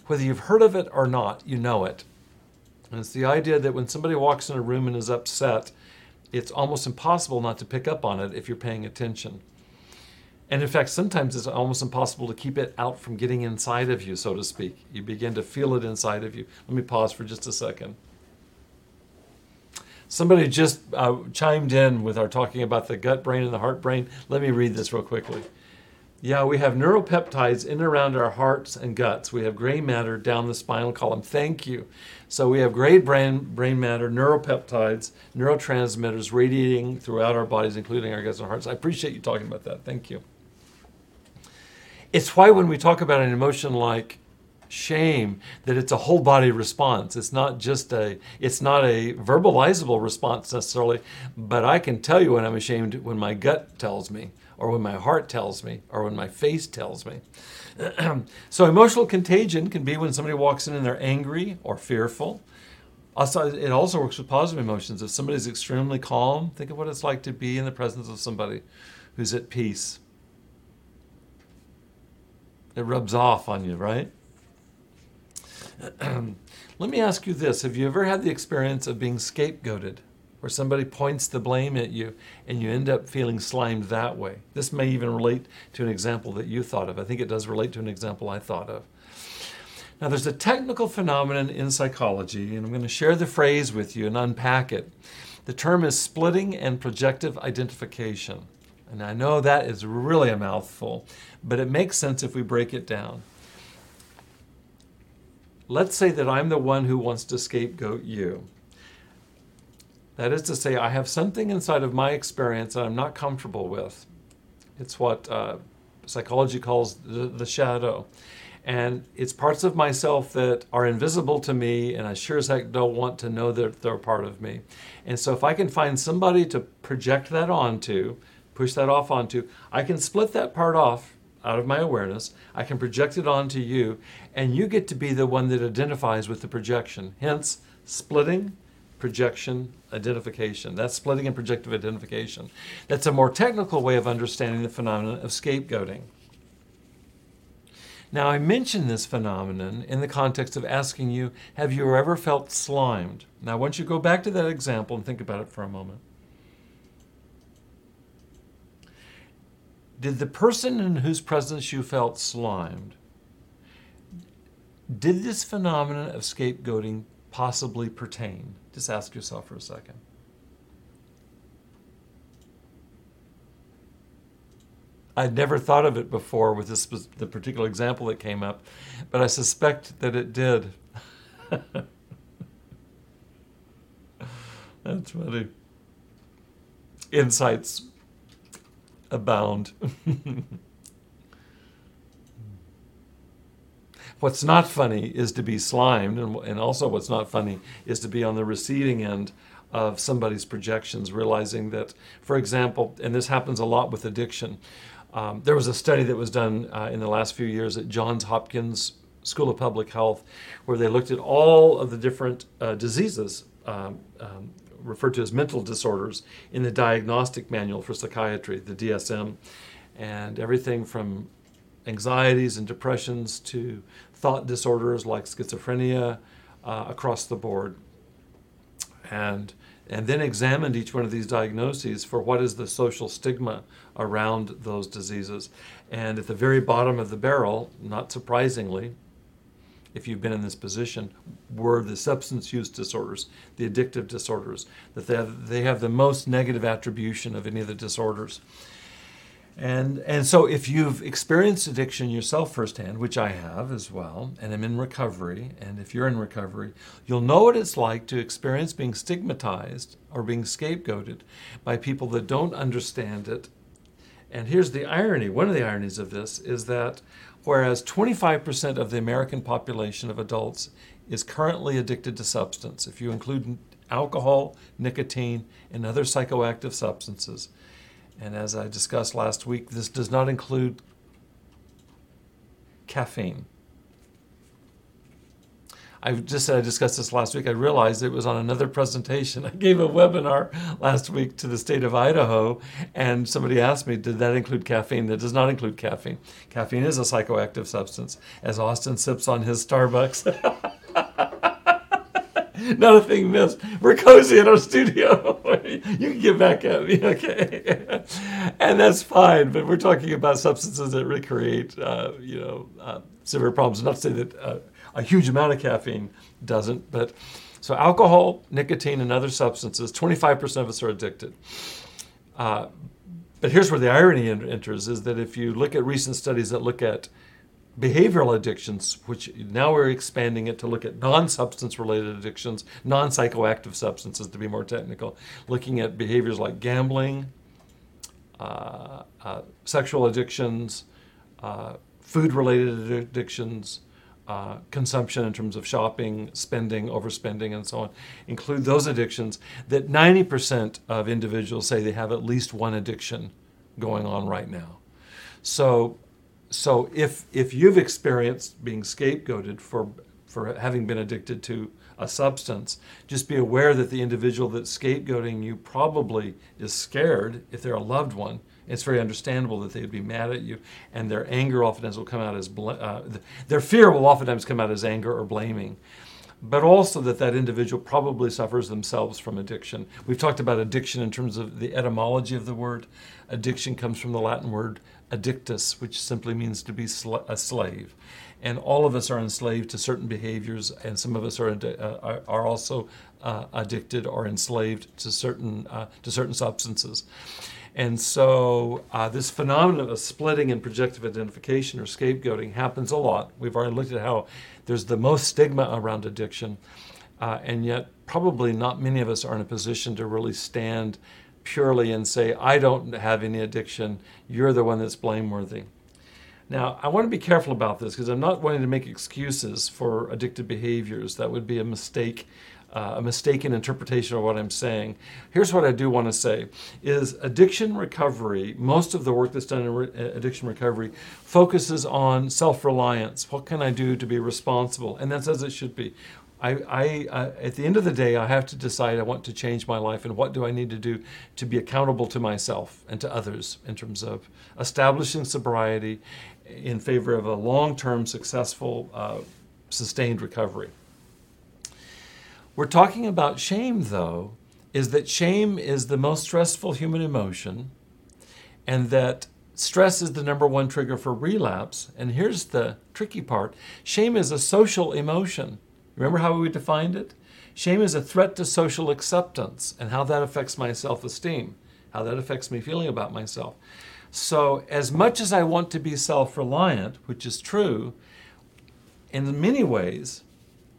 Speaker 1: Whether you've heard of it or not, you know it. And it's the idea that when somebody walks in a room and is upset, it's almost impossible not to pick up on it if you're paying attention. And in fact, sometimes it's almost impossible to keep it out from getting inside of you, so to speak. You begin to feel it inside of you. Let me pause for just a second. Somebody just uh, chimed in with our talking about the gut brain and the heart brain. Let me read this real quickly. Yeah, we have neuropeptides in and around our hearts and guts. We have gray matter down the spinal column. Thank you. So we have gray brain, brain matter, neuropeptides, neurotransmitters radiating throughout our bodies, including our guts and hearts. I appreciate you talking about that. Thank you. It's why when we talk about an emotion like shame that it's a whole body response. It's not just a it's not a verbalizable response necessarily but i can tell you when i'm ashamed when my gut tells me or when my heart tells me or when my face tells me. So emotional contagion can be when somebody walks in and they're angry or fearful. Also, it also works with positive emotions. If somebody's extremely calm think of what it's like to be in the presence of somebody who's at peace. It rubs off on you right Let me ask you this Have you ever had the experience of being scapegoated, where somebody points the blame at you and you end up feeling slimed that way? This may even relate to an example that you thought of. I think it does relate to an example I thought of. Now, there's a technical phenomenon in psychology, and I'm going to share the phrase with you and unpack it. The term is splitting and projective identification. And I know that is really a mouthful, but it makes sense if we break it down. Let's say that I'm the one who wants to scapegoat you. That is to say, I have something inside of my experience that I'm not comfortable with. It's what uh, psychology calls the, the shadow. And it's parts of myself that are invisible to me, and I sure as heck don't want to know that they're part of me. And so, if I can find somebody to project that onto, push that off onto, I can split that part off out of my awareness. I can project it onto you, and you get to be the one that identifies with the projection. Hence, splitting, projection, identification. That's splitting and projective identification. That's a more technical way of understanding the phenomenon of scapegoating. Now, I mention this phenomenon in the context of asking you, have you ever felt slimed? Now, want you go back to that example and think about it for a moment. Did the person in whose presence you felt slimed, did this phenomenon of scapegoating possibly pertain? Just ask yourself for a second. I'd never thought of it before with this the particular example that came up, but I suspect that it did. That's funny. Insights abound. what's not funny is to be slimed, and, and also what's not funny is to be on the receiving end of somebody's projections, realizing that, for example, and this happens a lot with addiction. Um, there was a study that was done uh, in the last few years at Johns Hopkins School of Public Health, where they looked at all of the different uh, diseases um, um, referred to as mental disorders in the diagnostic manual for psychiatry, the DSM, and everything from anxieties and depressions to thought disorders like schizophrenia uh, across the board. And, and then examined each one of these diagnoses for what is the social stigma around those diseases. And at the very bottom of the barrel, not surprisingly, if you've been in this position, were the substance use disorders, the addictive disorders, that they have, they have the most negative attribution of any of the disorders. And, and so, if you've experienced addiction yourself firsthand, which I have as well, and I'm in recovery, and if you're in recovery, you'll know what it's like to experience being stigmatized or being scapegoated by people that don't understand it. And here's the irony one of the ironies of this is that whereas 25% of the American population of adults is currently addicted to substance, if you include alcohol, nicotine, and other psychoactive substances. And as I discussed last week, this does not include caffeine. I just said I discussed this last week. I realized it was on another presentation. I gave a webinar last week to the state of Idaho, and somebody asked me, Did that include caffeine? That does not include caffeine. Caffeine is a psychoactive substance, as Austin sips on his Starbucks. not a thing missed. We're cozy in our studio. you can get back at me, okay? and that's fine. But we're talking about substances that recreate, uh, you know, uh, severe problems. Not to say that uh, a huge amount of caffeine doesn't, but so alcohol, nicotine, and other substances, 25% of us are addicted. Uh, but here's where the irony enters is that if you look at recent studies that look at behavioral addictions, which now we're expanding it to look at non substance related addictions, non psychoactive substances to be more technical, looking at behaviors like gambling, uh, uh, sexual addictions, uh, food related addictions, uh, consumption in terms of shopping, spending, overspending, and so on, include those addictions, that 90% of individuals say they have at least one addiction going on right now. So so if if you've experienced being scapegoated for for having been addicted to a substance, just be aware that the individual that's scapegoating you probably is scared if they're a loved one. It's very understandable that they'd be mad at you, and their anger oftentimes will come out as bl- uh, their fear will oftentimes come out as anger or blaming but also that that individual probably suffers themselves from addiction. We've talked about addiction in terms of the etymology of the word. Addiction comes from the Latin word addictus, which simply means to be sl- a slave. And all of us are enslaved to certain behaviors, and some of us are, uh, are also uh, addicted or enslaved to certain, uh, to certain substances. And so, uh, this phenomenon of splitting and projective identification or scapegoating happens a lot. We've already looked at how there's the most stigma around addiction, uh, and yet, probably not many of us are in a position to really stand purely and say, I don't have any addiction, you're the one that's blameworthy. Now, I want to be careful about this because I'm not wanting to make excuses for addictive behaviors. That would be a mistake, uh, a mistaken interpretation of what I'm saying. Here's what I do want to say is addiction recovery, most of the work that's done in re- uh, addiction recovery focuses on self-reliance. What can I do to be responsible? And that's as it should be. I, I at the end of the day, I have to decide I want to change my life and what do I need to do to be accountable to myself and to others in terms of establishing sobriety in favor of a long term, successful, uh, sustained recovery. We're talking about shame, though, is that shame is the most stressful human emotion and that stress is the number one trigger for relapse. And here's the tricky part shame is a social emotion. Remember how we defined it? Shame is a threat to social acceptance and how that affects my self esteem, how that affects me feeling about myself. So, as much as I want to be self reliant, which is true, in many ways,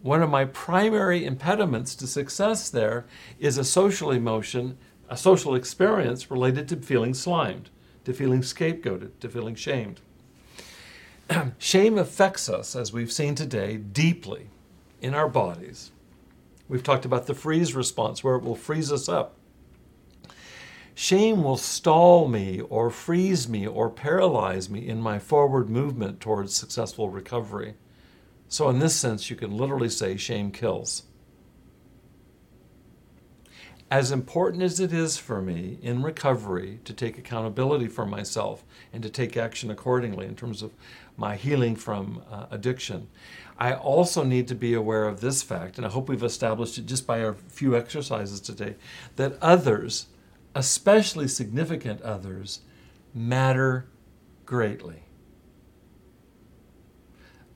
Speaker 1: one of my primary impediments to success there is a social emotion, a social experience related to feeling slimed, to feeling scapegoated, to feeling shamed. Shame affects us, as we've seen today, deeply in our bodies. We've talked about the freeze response, where it will freeze us up. Shame will stall me or freeze me or paralyze me in my forward movement towards successful recovery. So, in this sense, you can literally say shame kills. As important as it is for me in recovery to take accountability for myself and to take action accordingly in terms of my healing from uh, addiction, I also need to be aware of this fact, and I hope we've established it just by our few exercises today, that others, especially significant others, matter greatly.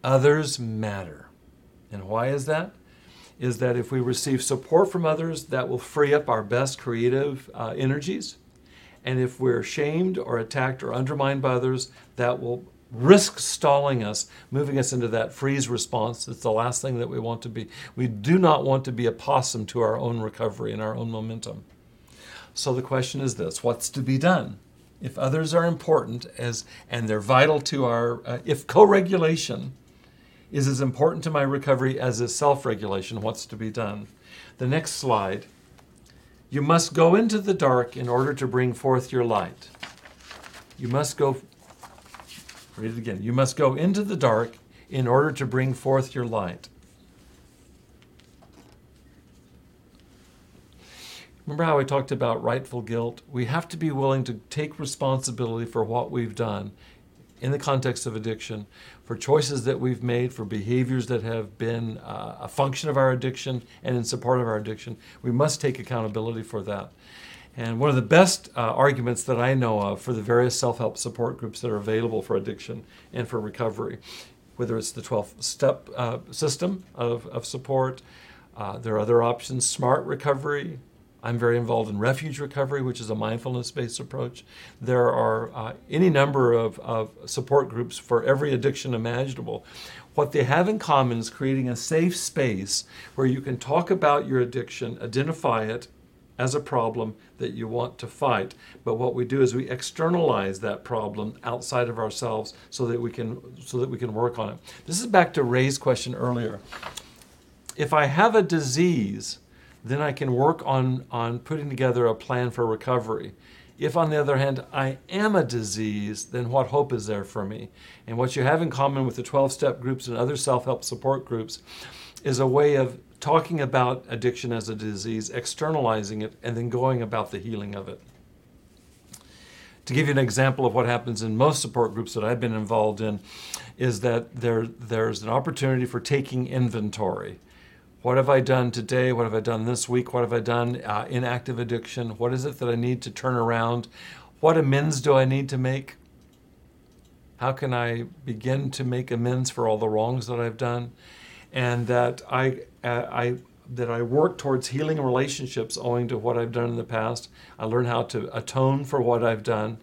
Speaker 1: Others matter. And why is that? Is that if we receive support from others, that will free up our best creative uh, energies. And if we're shamed or attacked or undermined by others, that will risk stalling us, moving us into that freeze response. It's the last thing that we want to be. We do not want to be a possum to our own recovery and our own momentum. So the question is this what's to be done? If others are important as and they're vital to our, uh, if co regulation is as important to my recovery as is self regulation, what's to be done? The next slide. You must go into the dark in order to bring forth your light. You must go Read it again. You must go into the dark in order to bring forth your light. Remember how I talked about rightful guilt? We have to be willing to take responsibility for what we've done in the context of addiction, for choices that we've made, for behaviors that have been uh, a function of our addiction and in support of our addiction. We must take accountability for that. And one of the best uh, arguments that I know of for the various self help support groups that are available for addiction and for recovery, whether it's the 12 step uh, system of, of support, uh, there are other options, smart recovery, I'm very involved in refuge recovery, which is a mindfulness based approach. There are uh, any number of, of support groups for every addiction imaginable. What they have in common is creating a safe space where you can talk about your addiction, identify it, as a problem that you want to fight. But what we do is we externalize that problem outside of ourselves so that we can so that we can work on it. This is back to Ray's question earlier. If I have a disease, then I can work on, on putting together a plan for recovery. If, on the other hand, I am a disease, then what hope is there for me? And what you have in common with the 12 step groups and other self help support groups is a way of talking about addiction as a disease, externalizing it, and then going about the healing of it. To give you an example of what happens in most support groups that I've been involved in, is that there, there's an opportunity for taking inventory. What have I done today? What have I done this week? What have I done uh, in active addiction? What is it that I need to turn around? What amends do I need to make? How can I begin to make amends for all the wrongs that I've done? and that I, uh, I that I work towards healing relationships owing to what I've done in the past. I learn how to atone for what I've done.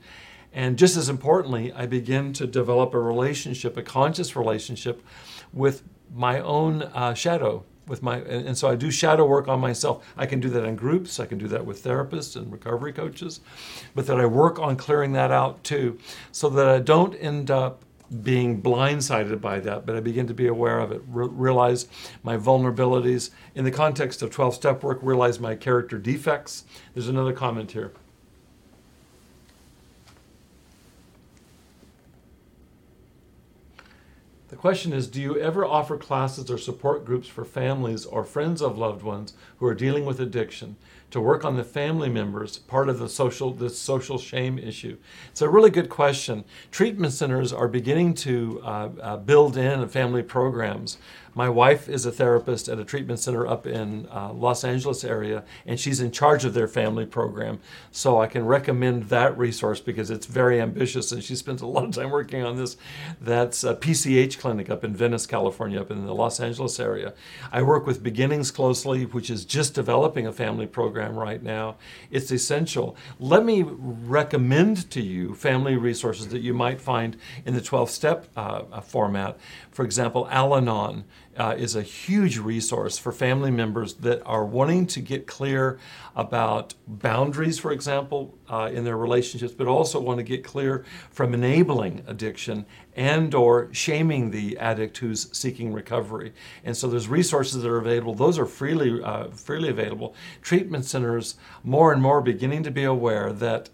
Speaker 1: And just as importantly, I begin to develop a relationship, a conscious relationship with my own uh, shadow. With my, and so I do shadow work on myself. I can do that in groups. I can do that with therapists and recovery coaches, but that I work on clearing that out too, so that I don't end up being blindsided by that, but I begin to be aware of it, re- realize my vulnerabilities. In the context of 12 step work, realize my character defects. There's another comment here. The question is Do you ever offer classes or support groups for families or friends of loved ones who are dealing with addiction to work on the family members, part of the social this social shame issue? It's a really good question. Treatment centers are beginning to uh, uh, build in family programs my wife is a therapist at a treatment center up in uh, Los Angeles area, and she's in charge of their family program. So I can recommend that resource because it's very ambitious, and she spends a lot of time working on this. That's a PCH clinic up in Venice, California, up in the Los Angeles area. I work with Beginnings closely, which is just developing a family program right now. It's essential. Let me recommend to you family resources that you might find in the 12 step uh, format. For example, Al Anon uh, is a huge resource for family members that are wanting to get clear about boundaries, for example, uh, in their relationships, but also want to get clear from enabling addiction and or shaming the addict who's seeking recovery. And so there's resources that are available. Those are freely uh, freely available. Treatment centers more and more beginning to be aware that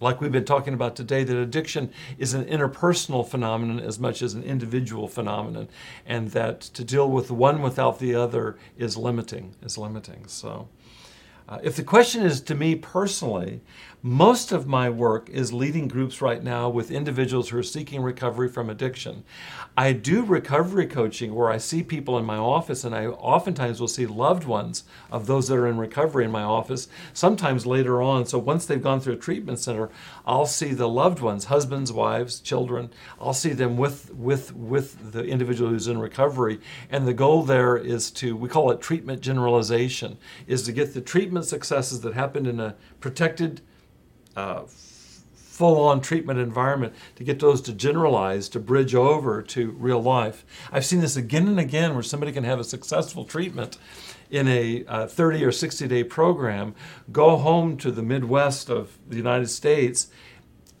Speaker 1: like we've been talking about today, that addiction is an interpersonal phenomenon as much as an individual phenomenon, and that to deal with one without the other is limiting, is limiting. So, uh, if the question is to me personally, most of my work is leading groups right now with individuals who are seeking recovery from addiction. I do recovery coaching where I see people in my office, and I oftentimes will see loved ones of those that are in recovery in my office, sometimes later on. So once they've gone through a treatment center, I'll see the loved ones, husbands, wives, children. I'll see them with, with, with the individual who's in recovery. And the goal there is to, we call it treatment generalization, is to get the treatment successes that happened in a protected uh, full on treatment environment to get those to generalize, to bridge over to real life. I've seen this again and again where somebody can have a successful treatment in a uh, 30 or 60 day program, go home to the Midwest of the United States,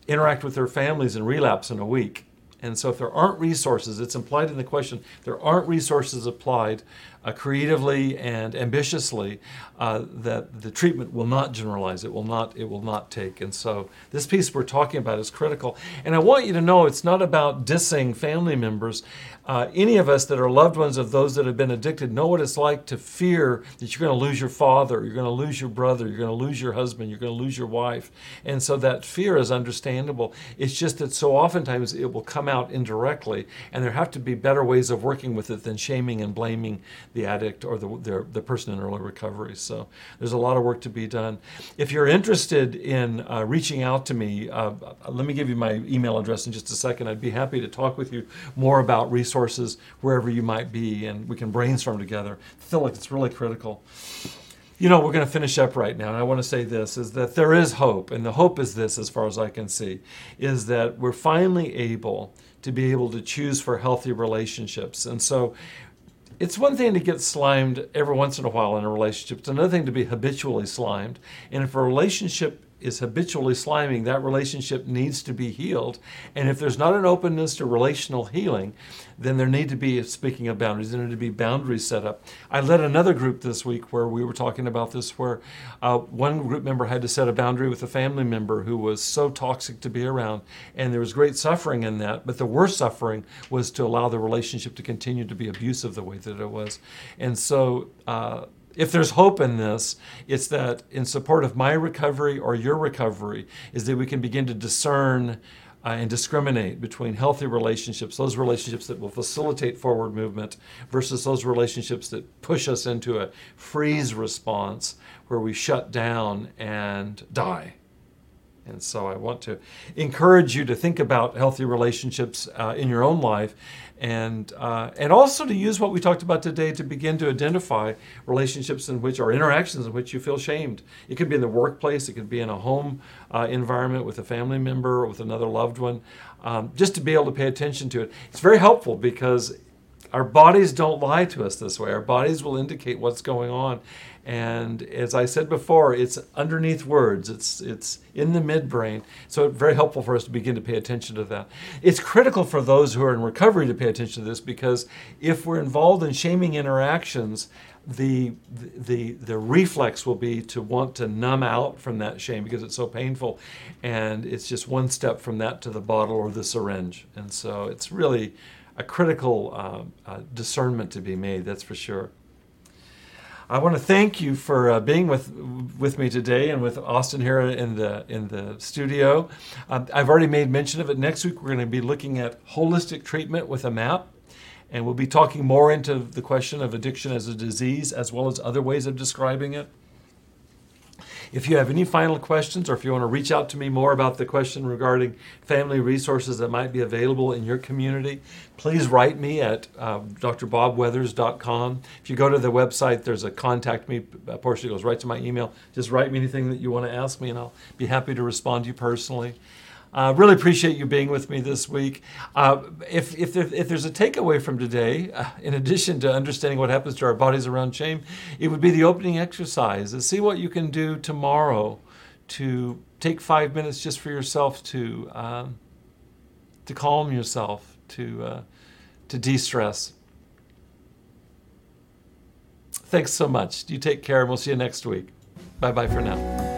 Speaker 1: interact with their families, and relapse in a week. And so, if there aren't resources, it's implied in the question, there aren't resources applied uh, creatively and ambitiously, uh, that the treatment will not generalize. It will not. It will not take. And so, this piece we're talking about is critical. And I want you to know it's not about dissing family members. Uh, any of us that are loved ones of those that have been addicted know what it's like to fear that you're going to lose your father, you're going to lose your brother, you're going to lose your husband, you're going to lose your wife. And so that fear is understandable. It's just that so oftentimes it will come out indirectly, and there have to be better ways of working with it than shaming and blaming the addict or the, the, person in early recovery. So there's a lot of work to be done. If you're interested in uh, reaching out to me, uh, let me give you my email address in just a second. I'd be happy to talk with you more about resources wherever you might be, and we can brainstorm together. Feel like it's really critical. you know, we're going to finish up right now. And I want to say this is that there is hope. And the hope is this, as far as I can see, is that we're finally able to be able to choose for healthy relationships. And so it's one thing to get slimed every once in a while in a relationship, it's another thing to be habitually slimed. And if a relationship is habitually sliming, that relationship needs to be healed. And if there's not an openness to relational healing, then there need to be, speaking of boundaries, there need to be boundaries set up. I led another group this week where we were talking about this, where uh, one group member had to set a boundary with a family member who was so toxic to be around. And there was great suffering in that, but the worst suffering was to allow the relationship to continue to be abusive the way that it was. And so, uh, if there's hope in this, it's that in support of my recovery or your recovery, is that we can begin to discern uh, and discriminate between healthy relationships, those relationships that will facilitate forward movement, versus those relationships that push us into a freeze response where we shut down and die. And so I want to encourage you to think about healthy relationships uh, in your own life and, uh, and also to use what we talked about today to begin to identify relationships in which, or interactions in which you feel shamed. It could be in the workplace, it could be in a home uh, environment with a family member or with another loved one, um, just to be able to pay attention to it. It's very helpful because our bodies don't lie to us this way. Our bodies will indicate what's going on. And as I said before, it's underneath words. It's it's in the midbrain. So very helpful for us to begin to pay attention to that. It's critical for those who are in recovery to pay attention to this because if we're involved in shaming interactions, the the the reflex will be to want to numb out from that shame because it's so painful and it's just one step from that to the bottle or the syringe and so it's really a critical uh, uh, discernment to be made, that's for sure. I want to thank you for uh, being with with me today and with Austin here in the in the studio. Um, I've already made mention of it. Next week we're going to be looking at holistic treatment with a map, and we'll be talking more into the question of addiction as a disease as well as other ways of describing it. If you have any final questions or if you want to reach out to me more about the question regarding family resources that might be available in your community, please write me at uh, drbobweathers.com. If you go to the website, there's a contact me portion that goes right to my email. Just write me anything that you want to ask me, and I'll be happy to respond to you personally. Uh, really appreciate you being with me this week. Uh, if, if, if, there's a takeaway from today, uh, in addition to understanding what happens to our bodies around shame, it would be the opening exercise. And see what you can do tomorrow to take five minutes just for yourself to, um, to calm yourself, to, uh, to de stress. Thanks so much. You take care, and we'll see you next week. Bye bye for now.